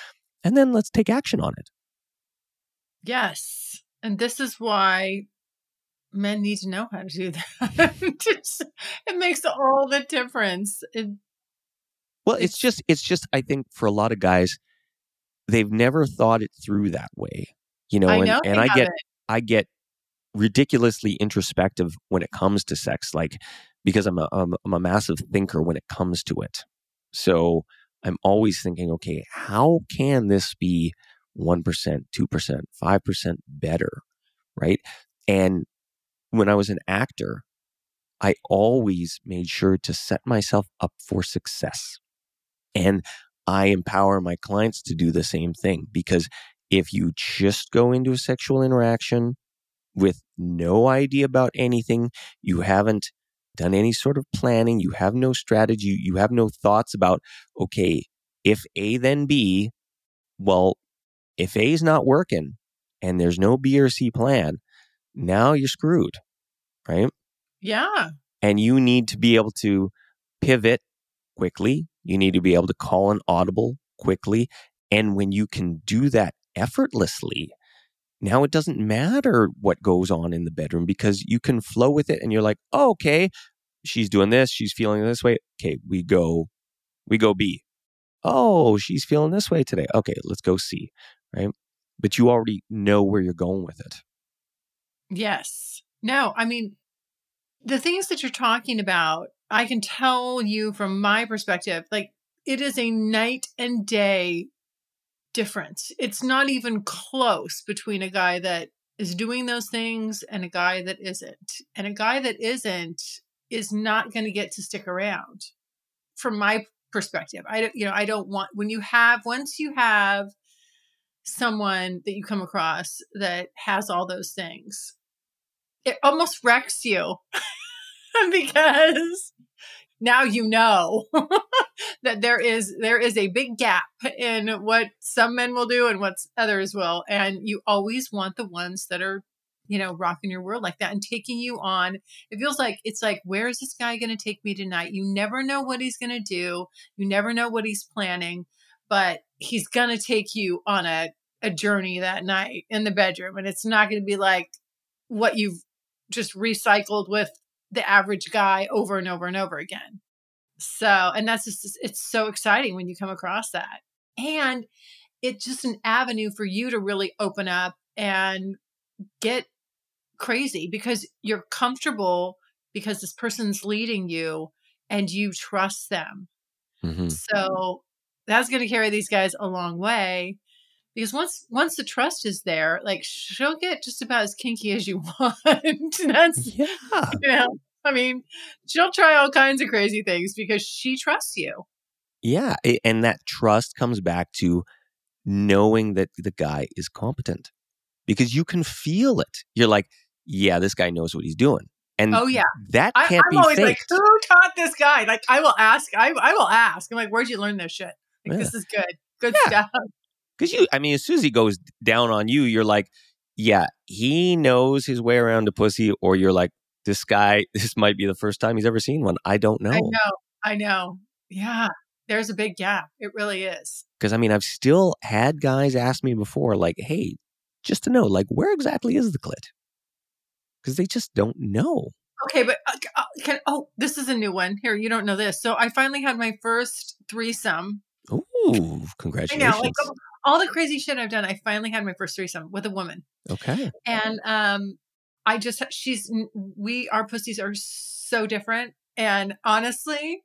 And then let's take action on it. Yes. And this is why men need to know how to do that. it makes all the difference. It, well, it's just, it's just, I think for a lot of guys, they've never thought it through that way, you know, I and, know and I get, I get ridiculously introspective when it comes to sex, like because I'm a, I'm, I'm a massive thinker when it comes to it. So I'm always thinking, okay, how can this be 1%, 2%, 5% better? Right. And when I was an actor, I always made sure to set myself up for success. And I empower my clients to do the same thing because if you just go into a sexual interaction with no idea about anything, you haven't done any sort of planning, you have no strategy, you have no thoughts about, okay, if A, then B, well, if A is not working and there's no B or C plan, now you're screwed, right? Yeah. And you need to be able to pivot quickly. You need to be able to call an audible quickly. And when you can do that effortlessly, now it doesn't matter what goes on in the bedroom because you can flow with it and you're like, oh, okay, she's doing this, she's feeling this way. Okay, we go, we go B. Oh, she's feeling this way today. Okay, let's go C. Right. But you already know where you're going with it. Yes. No, I mean, the things that you're talking about, I can tell you from my perspective, like it is a night and day difference. It's not even close between a guy that is doing those things and a guy that isn't. And a guy that isn't is not going to get to stick around from my perspective. I don't, you know, I don't want when you have once you have someone that you come across that has all those things, it almost wrecks you. Because now you know that there is there is a big gap in what some men will do and what others will. And you always want the ones that are you know rocking your world like that and taking you on. It feels like it's like where is this guy going to take me tonight? You never know what he's going to do. You never know what he's planning. But he's going to take you on a, a journey that night in the bedroom. And it's not going to be like what you've just recycled with the average guy over and over and over again so, and that's just, it's so exciting when you come across that. And it's just an avenue for you to really open up and get crazy because you're comfortable because this person's leading you and you trust them. Mm-hmm. So that's going to carry these guys a long way because once once the trust is there, like she'll get just about as kinky as you want. that's yeah. You know, I mean, she'll try all kinds of crazy things because she trusts you. Yeah. And that trust comes back to knowing that the guy is competent because you can feel it. You're like, yeah, this guy knows what he's doing. And Oh yeah. that I, can't I'm be always faked. like, who taught this guy? Like, I will ask. I, I will ask. I'm like, where'd you learn this shit? Like, Yeah. this is good. Good Yeah. stuff. Because you, I mean, as soon as he goes down on you, you're like, yeah, he knows his way around a pussy, or you're like, this guy, this might be the first time he's ever seen one. I don't know. I know. I know. Yeah. There's a big gap. It really is. Because I mean, I've still had guys ask me before, like, hey, just to know, like, where exactly is the clit? Because they just don't know. Okay, but uh, uh, can, oh, this is a new one. Here, you don't know this. So I finally had my first threesome. Ooh, I congratulations. know, like all the crazy shit I've done. I finally had my first threesome with a woman, okay. and um, I just she's we our pussies are so different. And honestly,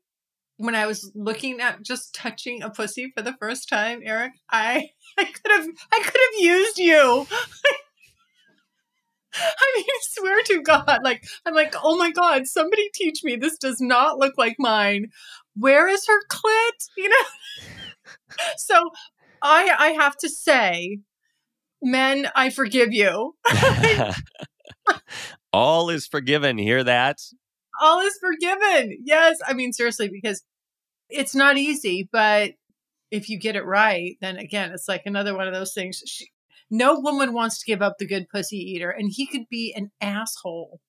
when I was looking at just touching a pussy for the first time, Erik, I I could have I could have used you. I mean, I swear to God, like I'm like, oh my God, somebody teach me. This does not look like mine. Where is her clit? You know. so, I I have to say, men, I forgive you. All is forgiven. Hear that? All is forgiven. Yes, I mean seriously, because it's not easy, but if you get it right, then again, it's like another one of those things. She, no woman wants to give up the good pussy eater, and he could be an asshole.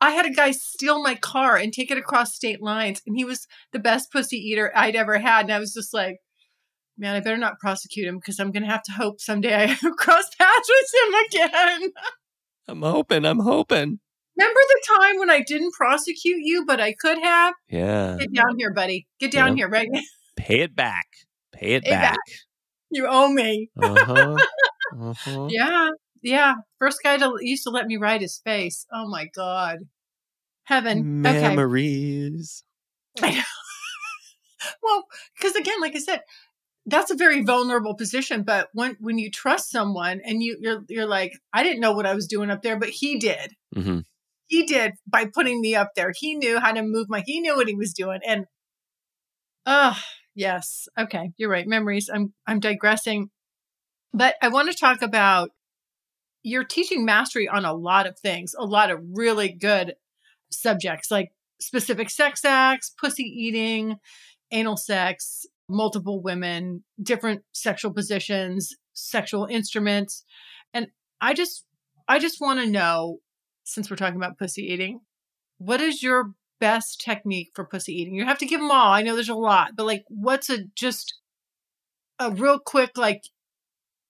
I had a guy steal my car and take it across state lines, and he was the best pussy eater I'd ever had. And I was just like, man, I better not prosecute him because I'm going to have to hope someday I cross paths with him again. I'm hoping. I'm hoping. Remember the time when I didn't prosecute you, but I could have? Yeah. Get down here, buddy. Get down Yeah. here right now. Pay it back. Pay it Pay it back. You owe me. Uh-huh. uh-huh. Yeah. Yeah. First guy to used to let me ride his face. Oh my God. Heaven. Okay. Memories. I know. well, because again, like I said, that's a very vulnerable position. But when when you trust someone and you you're you're like, I didn't know what I was doing up there, but he did. hmm He did by putting me up there. He knew how to move my. He knew what he was doing. And oh yes, okay, you're right. Memories. I'm I'm digressing, but I want to talk about you're teaching mastery on a lot of things, a lot of really good subjects like specific sex acts, pussy eating, anal sex, multiple women, different sexual positions, sexual instruments. And I just I just want to know since we're talking about pussy eating, what is your best technique for pussy eating? You have to give them all. I know there's a lot, but like what's a just a real quick like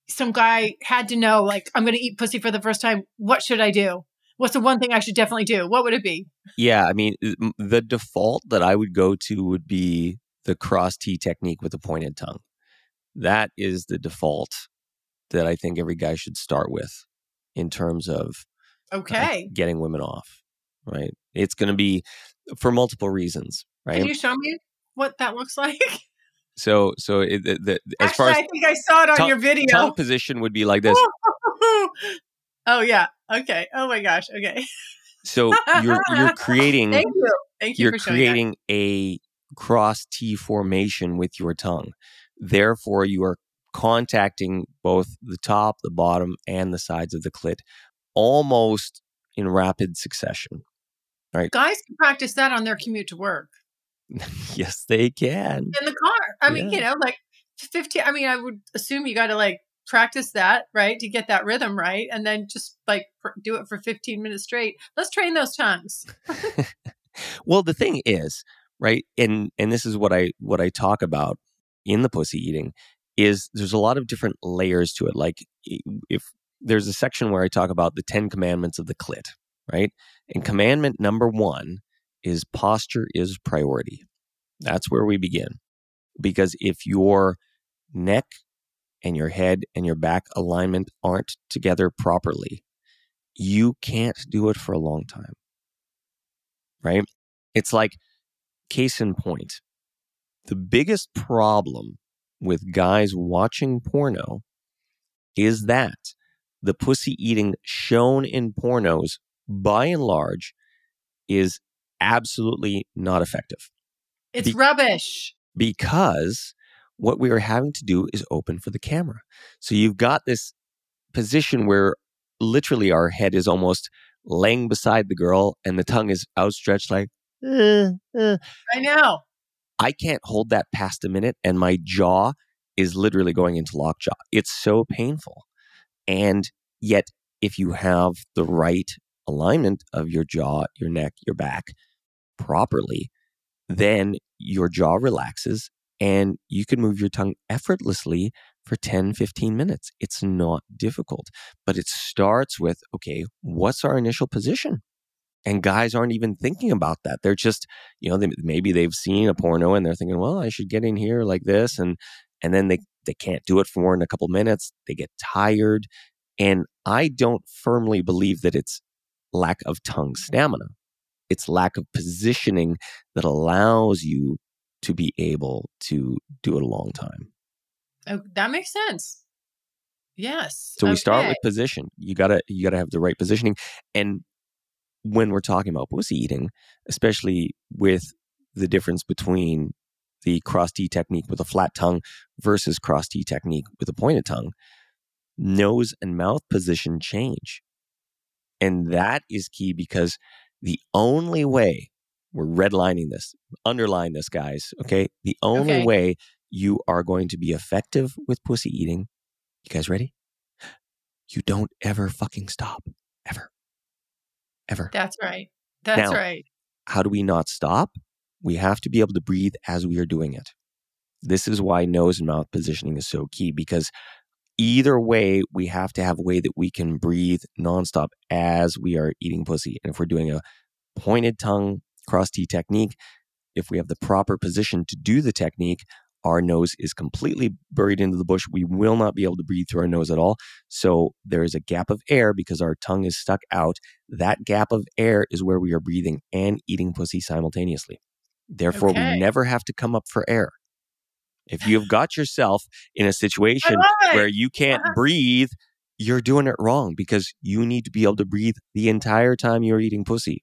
some guy had to know like I'm going to eat pussy for the first time. What should I do? What's the one thing I should definitely do? What would it be? Yeah, I mean, the default that I would go to would be the cross T technique with a pointed tongue. That is the default that I think every guy should start with in terms of uh, Okay. getting women off. Right? It's going to be for multiple reasons. Right? Can you show me what that looks like? so, so it, the, the, as Actually, far as I think I saw it on tongue- your video. tongue position would be like this. oh yeah. Okay. Oh my gosh. Okay. So you're you're creating Thank you. Thank you you're for showing that. creating a cross T formation with your tongue. Therefore, you are contacting both the top, the bottom, and the sides of the clit almost in rapid succession. Right? Guys can practice that on their commute to work yes, they can. in the car. I mean, you know, like 15. I mean, I would assume you got to like practice that, right? To get that rhythm right. And then just like pr- do it for 15 minutes straight. Let's train those tongues. well, the thing is, right, and and this is what I what I talk about in the pussy eating is there's a lot of different layers to it. Like if there's a section where I talk about the 10 commandments of the clit, right? And commandment number 1 is posture is priority. That's where we begin. Because if your neck and your head and your back alignment aren't together properly, you can't do it for a long time. Right? It's like case in point. The biggest problem with guys watching porno is that the pussy eating shown in pornos, by and large, is absolutely not effective It's Be- rubbish. because what we are having to do is open for the camera. So you've got this position where literally our head is almost laying beside the girl and the tongue is outstretched like, eh, eh. I know. I can't hold that past a minute and my jaw is literally going into lockjaw. It's so painful. And yet, if you have the right alignment of your jaw, your neck, your back properly, then your jaw relaxes and you can move your tongue effortlessly for 10, 15 minutes. It's not difficult, but it starts with okay, what's our initial position? And guys aren't even thinking about that. They're just, you know, they, maybe they've seen a porno and they're thinking, well, I should get in here like this. And, and then they, they can't do it for more than a couple minutes. They get tired. And I don't firmly believe that it's lack of tongue stamina. It's lack of positioning that allows you to be able to do it a long time. Oh, that makes sense. Yes. So we start with position. You gotta you gotta have the right positioning. And when we're talking about pussy eating, especially with the difference between the cross T technique with a flat tongue versus cross T technique with a pointed tongue, nose and mouth position change. And that is key because the only way we're redlining this, underline this, guys, okay? The only Okay. way you are going to be effective with pussy eating, you guys ready? You don't ever fucking stop. Ever. Ever. That's right. That's Now- right. How do we not stop? We have to be able to breathe as we are doing it. This is why nose and mouth positioning is so key because either way, we have to have a way that we can breathe nonstop as we are eating pussy. And if we're doing a pointed tongue cross T technique, if we have the proper position to do the technique, our nose is completely buried into the bush. We will not be able to breathe through our nose at all. So there is a gap of air because our tongue is stuck out. That gap of air is where we are breathing and eating pussy simultaneously. Therefore, Okay. we never have to come up for air. If you have got yourself in a situation where you can't Uh-huh. breathe, you're doing it wrong because you need to be able to breathe the entire time you're eating pussy.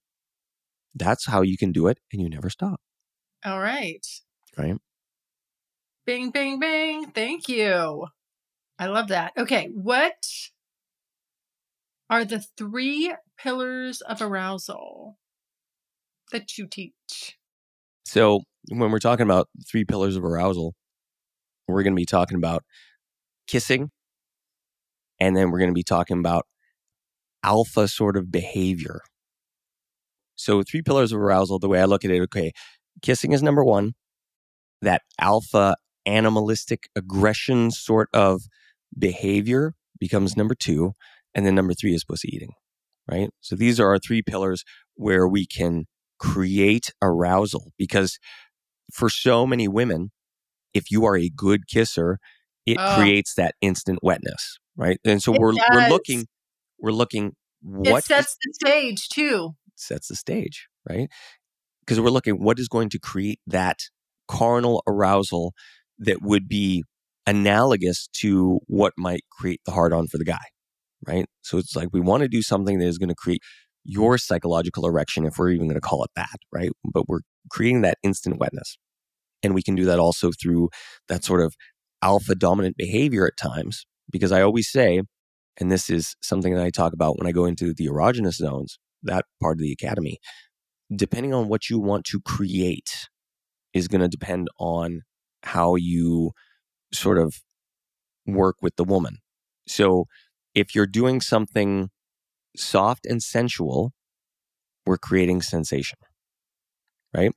That's how you can do it and you never stop. All right. Right? Bing, bing, bing. Thank you. I love that. Okay. What are the three pillars of arousal that you teach? So when we're talking about three pillars of arousal, we're going to be talking about kissing, and then we're going to be talking about alpha sort of behavior. So three pillars of arousal, the way I look at it, okay, kissing is number one. That alpha animalistic aggression sort of behavior becomes number two. And then number three is pussy eating, right? So these are our three pillars where we can create arousal because for so many women, if you are a good kisser, it Oh. creates that instant wetness, right? And so It we're we're looking we're looking what it sets the stage too. sets the stage, right? Because we're looking what is going to create that carnal arousal that would be analogous to what might create the hard on for the guy, right? So it's like we want to do something that is going to create your psychological erection, if we're even going to call it that, right? But we're creating that instant wetness. And we can do that also through that sort of alpha dominant behavior at times. Because I always say, and this is something that I talk about when I go into the erogenous zones, that part of the academy, depending on what you want to create is going to depend on how you sort of work with the woman. So if you're doing something soft and sensual, we're creating sensation, right?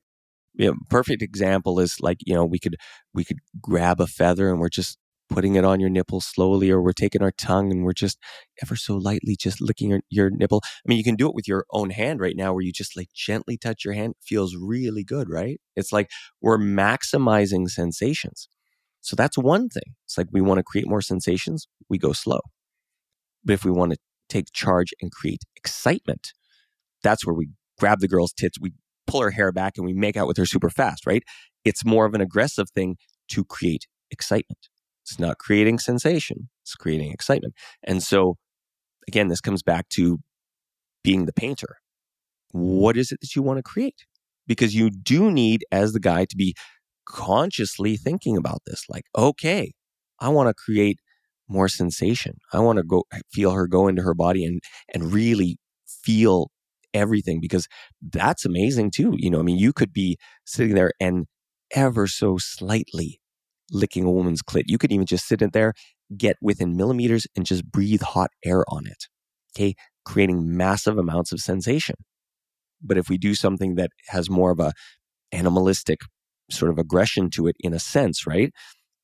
Perfect example is like you know we could we could grab a feather and we're just putting it on your nipple slowly, or we're taking our tongue and we're just ever so lightly just licking your, your nipple. I mean, you can do it with your own hand right now, where you just like gently touch your hand. It feels really good, right? It's like we're maximizing sensations. So that's one thing. It's like we want to create more sensations, we go slow. But if we want to take charge and create excitement, that's where we grab the girl's tits, we pull her hair back, and we make out with her super fast, right? It's more of an aggressive thing to create excitement. It's not creating sensation, it's creating excitement. And so, again, this comes back to being the painter. What is it that you want to create? Because you do need, as the guy, to be consciously thinking about this. Like, okay, I want to create more sensation. I want to go feel her go into her body and and really feel everything because that's amazing too. You know, I mean, you could be sitting there and ever so slightly licking a woman's clit. You could even just sit in there, get within millimeters and just breathe hot air on it. Okay. Creating massive amounts of sensation. But if we do something that has more of a animalistic sort of aggression to it in a sense, right?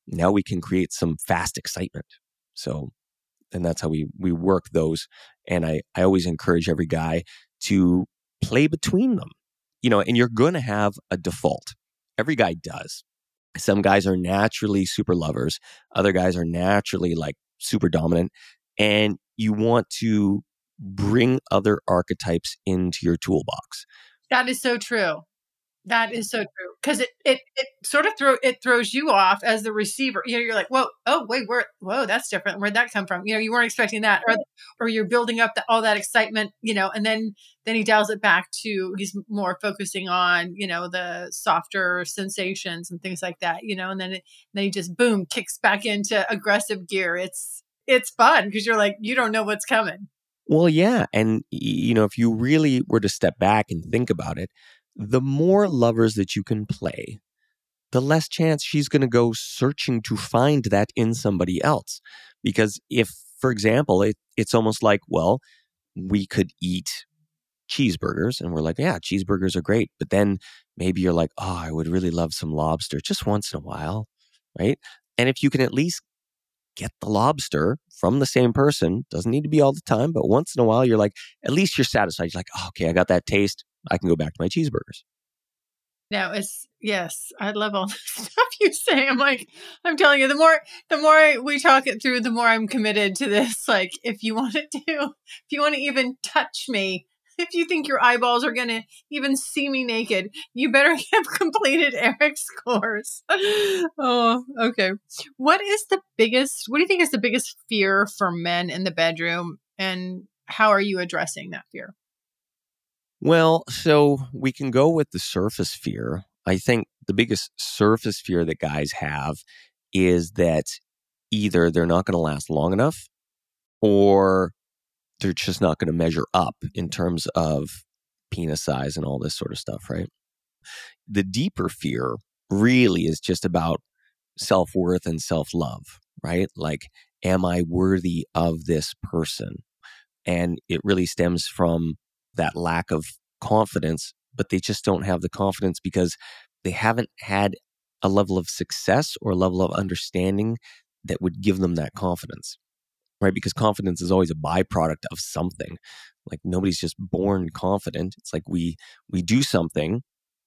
Now we can create some fast excitement. So, and that's how we we work those. And I I always encourage every guy to play between them. You know, and you're to have a default. Every guy does. Some guys are naturally super lovers. Other guys are naturally like super dominant. And you want to bring other archetypes into your toolbox. That is so true. That is so true because it, it it sort of throw it throws you off as the receiver. You know, you're like, whoa, oh wait, where, whoa, that's different. Where'd that come from? You know, you weren't expecting that, or or you're building up the, all that excitement. You know, and then then he dials it back to he's more focusing on you know the softer sensations and things like that. You know, and then it, then he just boom kicks back into aggressive gear. It's it's fun because you're like you don't know what's coming. Well, yeah, and you know, if you really were to step back and think about it the more lovers that you can play, the less chance she's going to go searching to find that in somebody else. Because if, for example, it, it's almost like, well, we could eat cheeseburgers and we're like, yeah, cheeseburgers are great. But then maybe you're like, oh, I would really love some lobster just once in a while. Right. And if you can at least get the lobster from the same person, doesn't need to be all the time, but once in a while, you're like, at least you're satisfied. You're like, oh, okay, I got that taste. I can go back to my cheeseburgers. No, it's yes. I love all the stuff you say. I'm like, I'm telling you, the more the more we talk it through, the more I'm committed to this. Like, if you want it to if you want to even touch me, if you think your eyeballs are gonna even see me naked, you better have completed Erik's course. oh, okay. What is the biggest? What do you think is the biggest fear for men in the bedroom, and how are you addressing that fear? Well, so we can go with the surface fear. I think the biggest surface fear that guys have is that either they're not going to last long enough or they're just not going to measure up in terms of penis size and all this sort of stuff, right? The deeper fear really is just about self worth and self love, right? Like, am I worthy of this person? And it really stems from that lack of confidence, but they just don't have the confidence because they haven't had a level of success or a level of understanding that would give them that confidence. Right? Because confidence is always a byproduct of something. Like nobody's just born confident. It's like we we do something,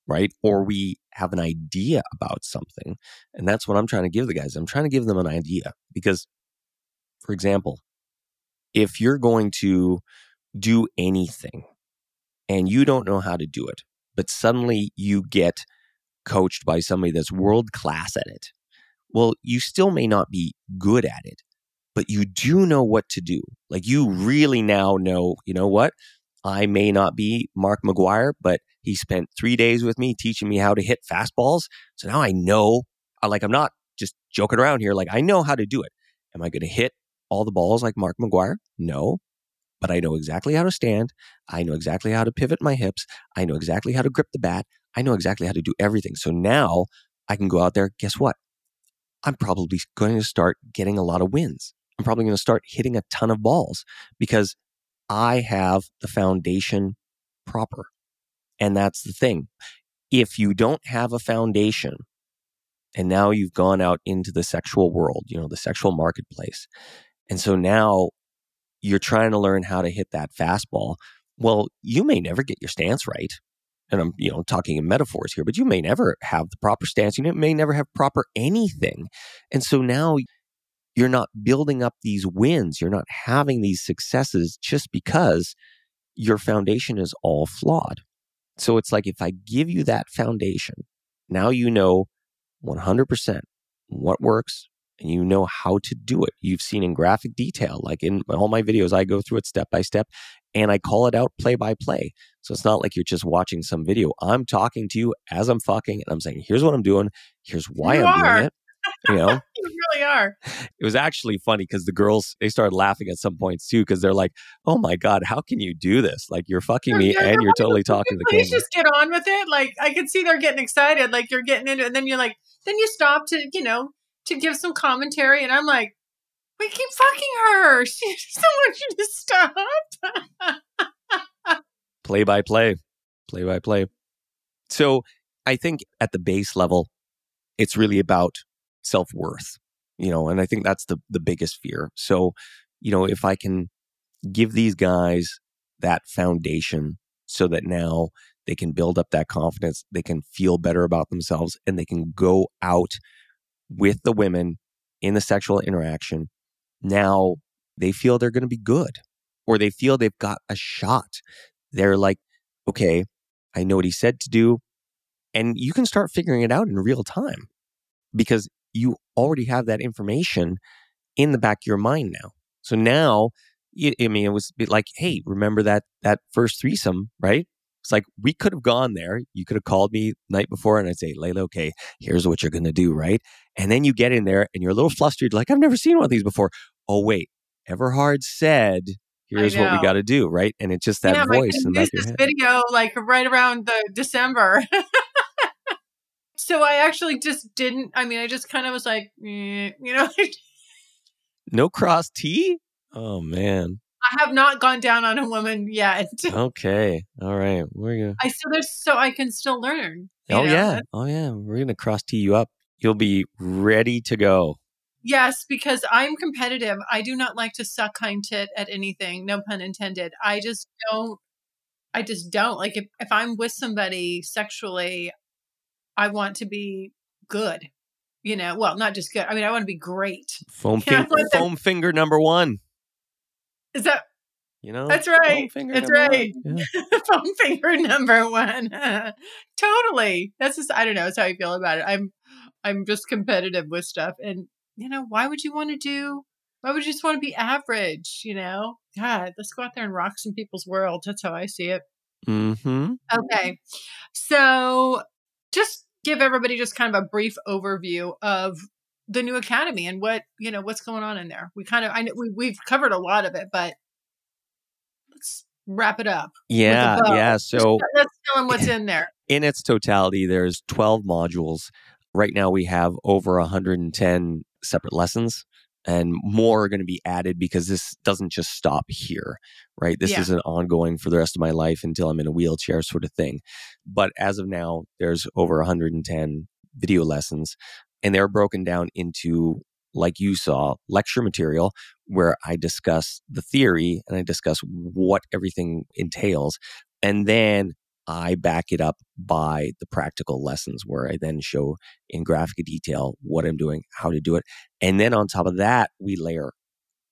right? Or we have an idea about something. And that's what I'm trying to give the guys. I'm trying to give them an idea because for example, if you're going to do anything, and you don't know how to do it, but suddenly you get coached by somebody that's world class at it. Well, you still may not be good at it, but you do know what to do. Like you really now know, you know what? I may not be Mark McGwire, but he spent three days with me teaching me how to hit fastballs. So now I know, uh, like, I'm not just joking around here. Like, I know how to do it. Am I going to hit all the balls like Mark McGwire? No but I know exactly how to stand. I know exactly how to pivot my hips. I know exactly how to grip the bat. I know exactly how to do everything. So now I can go out there. Guess what? I'm probably going to start getting a lot of wins. I'm probably going to start hitting a ton of balls because I have the foundation proper. And that's the thing. If you don't have a foundation and now you've gone out into the sexual world, you know, the sexual marketplace. And so now you're trying to learn how to hit that fastball. Well, you may never get your stance right. And I'm, you know, talking in metaphors here, but you may never have the proper stance. You may never have proper anything. And so now you're not building up these wins. You're not having these successes just because your foundation is all flawed. So it's like if I give you that foundation, now you know 100% what works, and you know how to do it. You've seen in graphic detail, like in all my videos, I go through it step by step and I call it out play by play. So it's not like you're just watching some video. I'm talking to you as I'm fucking and I'm saying, here's what I'm doing. Here's why you I'm are. doing it. You know, you really are. it was actually funny because the girls they started laughing at some points too because they're like, "Oh my god, how can you do this? Like you're fucking me You're- and you're totally talking to the Please camera." just get on with it. Like I can see they're getting excited. Like you're getting into it, and then you're like, then you stop to you know to give some commentary, and I'm like, we keep fucking her. She doesn't want you to stop. play by play, play by play. So I think at the base level, it's really about self worth, you know, and I think that's the the biggest fear. So, you know, if I can give these guys that foundation so that now they can build up that confidence, they can feel better about themselves, and they can go out with the women in the sexual interaction. Now they feel they're going to be good or they feel they've got a shot. They're like, okay, I know what he said to do. And you can start figuring it out in real time because you already have that information in the back of your mind now. So now, I mean, it was like, hey, remember that that first threesome, right? It's like we could have gone there. You could have called me night before, and I'd say, Layla, okay, here's what you're gonna do, right? And then you get in there, and you're a little flustered, like I've never seen one of these before. Oh wait, Everhard said, here's what we got to do, right? And it's just that yeah, my voice in use your this video like right around the December. so I actually just didn't. I mean, I just kind of was like, eh, you know, No cross T? Oh man. I have not gone down on a woman yet. Okay. All right. We're gonna I still there's so I can still learn. Oh know? yeah. Oh yeah. We're gonna cross T you up. You'll be ready to go. Yes, because I'm competitive. I do not like to suck hind tit at anything. No pun intended. I just don't. I just don't like if if I'm with somebody sexually, I want to be good. You know, well, not just good. I mean, I want to be great. Foam, Yeah, I fin- want that- foam finger number one. Is that You know? That's right. finger That's right. Yeah. phone finger number one? totally. That's just I don't know. That's how I feel about it. I'm I'm just competitive with stuff, and you know, why would you want to do? Why would you just want to be average? You know, God, let's go out there and rock some people's world. That's how I see it. Mm-hmm. Okay, so just give everybody just kind of a brief overview of the new academy and what you know what's going on in there. We kind of I know we, we've covered a lot of it, but let's wrap it up. Yeah. Yeah. So Let's tell them what's in there. in its totality, there's 12 modules. Right now, we have over 110 separate lessons, and more are going to be added because this doesn't just stop here, right? This Yeah. is an ongoing for the rest of my life until I'm in a wheelchair, sort of thing. But as of now, there's over 110 video lessons, and they're broken down into, like you saw, lecture material where I discuss the theory and I discuss what everything entails. And then I back it up by the practical lessons where I then show in graphic detail what I'm doing, how to do it. And then on top of that, we layer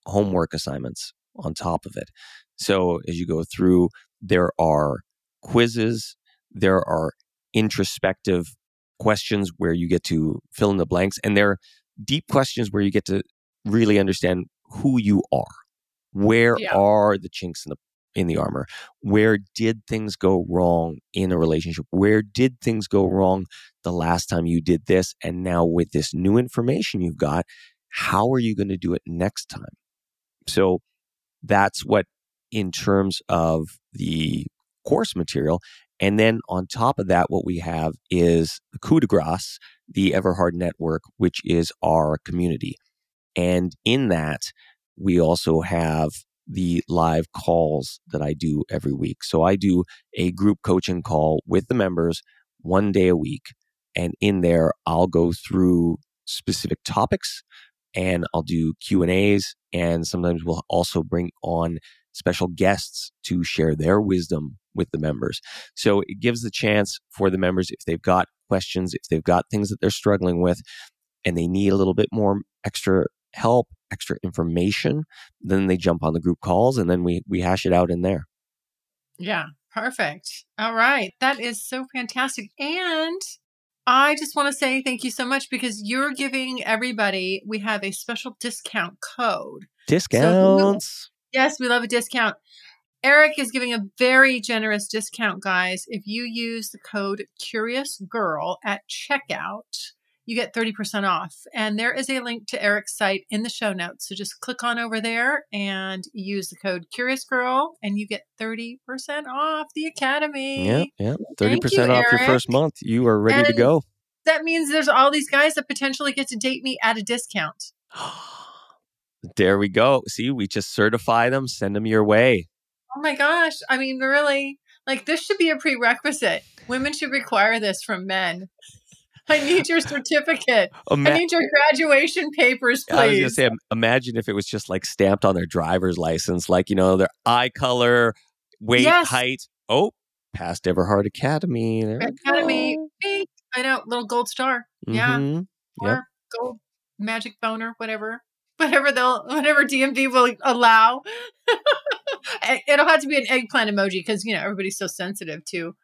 homework assignments on top of it. So as you go through, there are quizzes, there are introspective questions where you get to fill in the blanks, and there are deep questions where you get to really understand who you are. Where Yeah. are the chinks in the in the armor? Where did things go wrong in a relationship? Where did things go wrong the last time you did this? And now with this new information you've got, how are you going to do it next time? So that's what, in terms of the course material. And then on top of that, what we have is the coup de grace, the Everhard Network, which is our community. And in that, we also have the live calls that I do every week. So I do a group coaching call with the members one day a week. And in there, I'll go through specific topics and I'll do Q and A's. And sometimes we'll also bring on special guests to share their wisdom with the members. So it gives the chance for the members, if they've got questions, if they've got things that they're struggling with, and they need a little bit more extra help, extra information, then they jump on the group calls and then we we hash it out in there. Yeah, perfect. All right. That is so fantastic. And I just want to say thank you so much because you're giving everybody, we have a special discount code. Discounts. Yes, we love a discount. Erik is giving a very generous discount, guys. If you use the code Curious Girl at checkout, you get 30% off. And there is a link to Erik's site in the show notes. So just click on over there and use the code Curious Girl and you get 30% off the Academy. Yeah, yeah. 30% you, off your first month. You are ready to go. That means there's all these guys that potentially get to date me at a discount. there we go. See, we just certify them, send them your way. Oh my gosh. I mean, really, like this should be a prerequisite. Women should require this from men. I need your certificate. Ima- I need your graduation papers, please. I was gonna say, imagine if it was just like stamped on their driver's license, like you know, their eye color, weight, Yes. height. Oh, past Everhard Academy. There Academy. I know, little gold star. Yeah. Mhm. Or Yep. gold magic boner, whatever. Whatever they'll whatever DMV will allow. It'll have to be an eggplant emoji because you know everybody's so sensitive to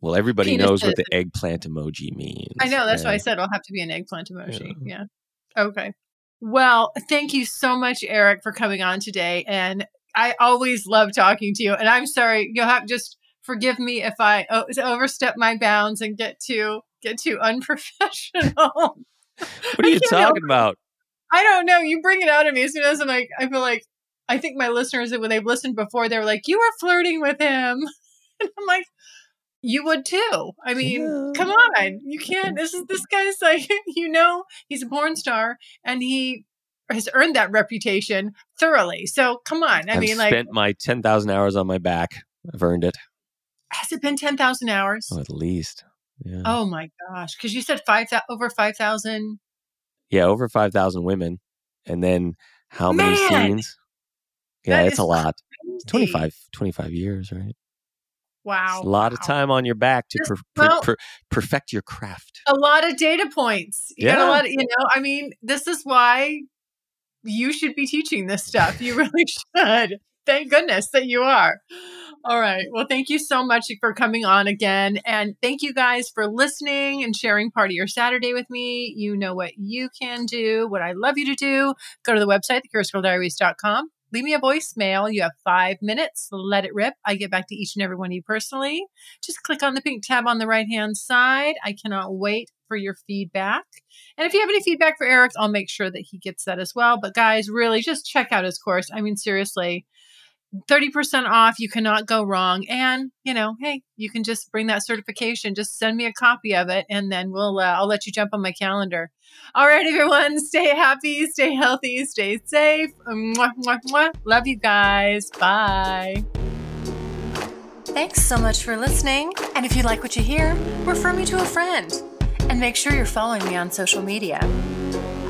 Well, everybody knows what the eggplant emoji means. I know. That's why I said it'll have to be an eggplant emoji. Yeah. Okay. Well, thank you so much, Erik, for coming on today. And I always love talking to you. And I'm sorry, you'll have just forgive me if I o- overstep my bounds and get too get too unprofessional. What are you talking about? I don't know. You bring it out of me as soon as I'm like, I feel like I think my listeners that when they've listened before, they were like, "You were flirting with him," and I'm like, "You would too." I mean, Yeah. come on, you can't. This is this guy's like, you know, he's a porn star and he has earned that reputation thoroughly. So come on. I I've mean, like, spent my ten thousand hours on my back. I've earned it. has it been ten thousand hours? Oh, at least. Yeah. Oh my gosh! Because you said five over five thousand. Yeah, over 5,000 women. And then how many scenes? Yeah, That it's a lot. crazy. 25, 25 years, right? Wow. It's a lot of time on your back to per, per, per- perfect your craft. a lot of data points. You Yeah. a lot of, you know, I mean, this is why you should be teaching this stuff. You really should. Thank goodness that you are. All right. Well, thank you so much for coming on again. And thank you guys for listening and sharing part of your Saturday with me. You know what you can do, what I love you to do. Go to the website, thecuriousgirldiaries.com. Leave me a voicemail. You have five minutes. Let it rip. I get back to each and every one of you personally just click on the pink tab on the right hand side. I cannot wait for your feedback. And if you have any feedback for Erik, I'll make sure that he gets that as well. But guys, really just check out his course. I mean, seriously, 30% off. You cannot go wrong. And, you know, hey, you can just bring that certification. Just send me a copy of it and then we'll, uh, I'll let you jump on my calendar. All right, everyone, stay happy, stay healthy, stay safe. Mwah, mwah, mwah. Love you guys. Bye. Thanks so much for listening. And if you like what you hear, refer me to a friend. And make sure you're following me on social media.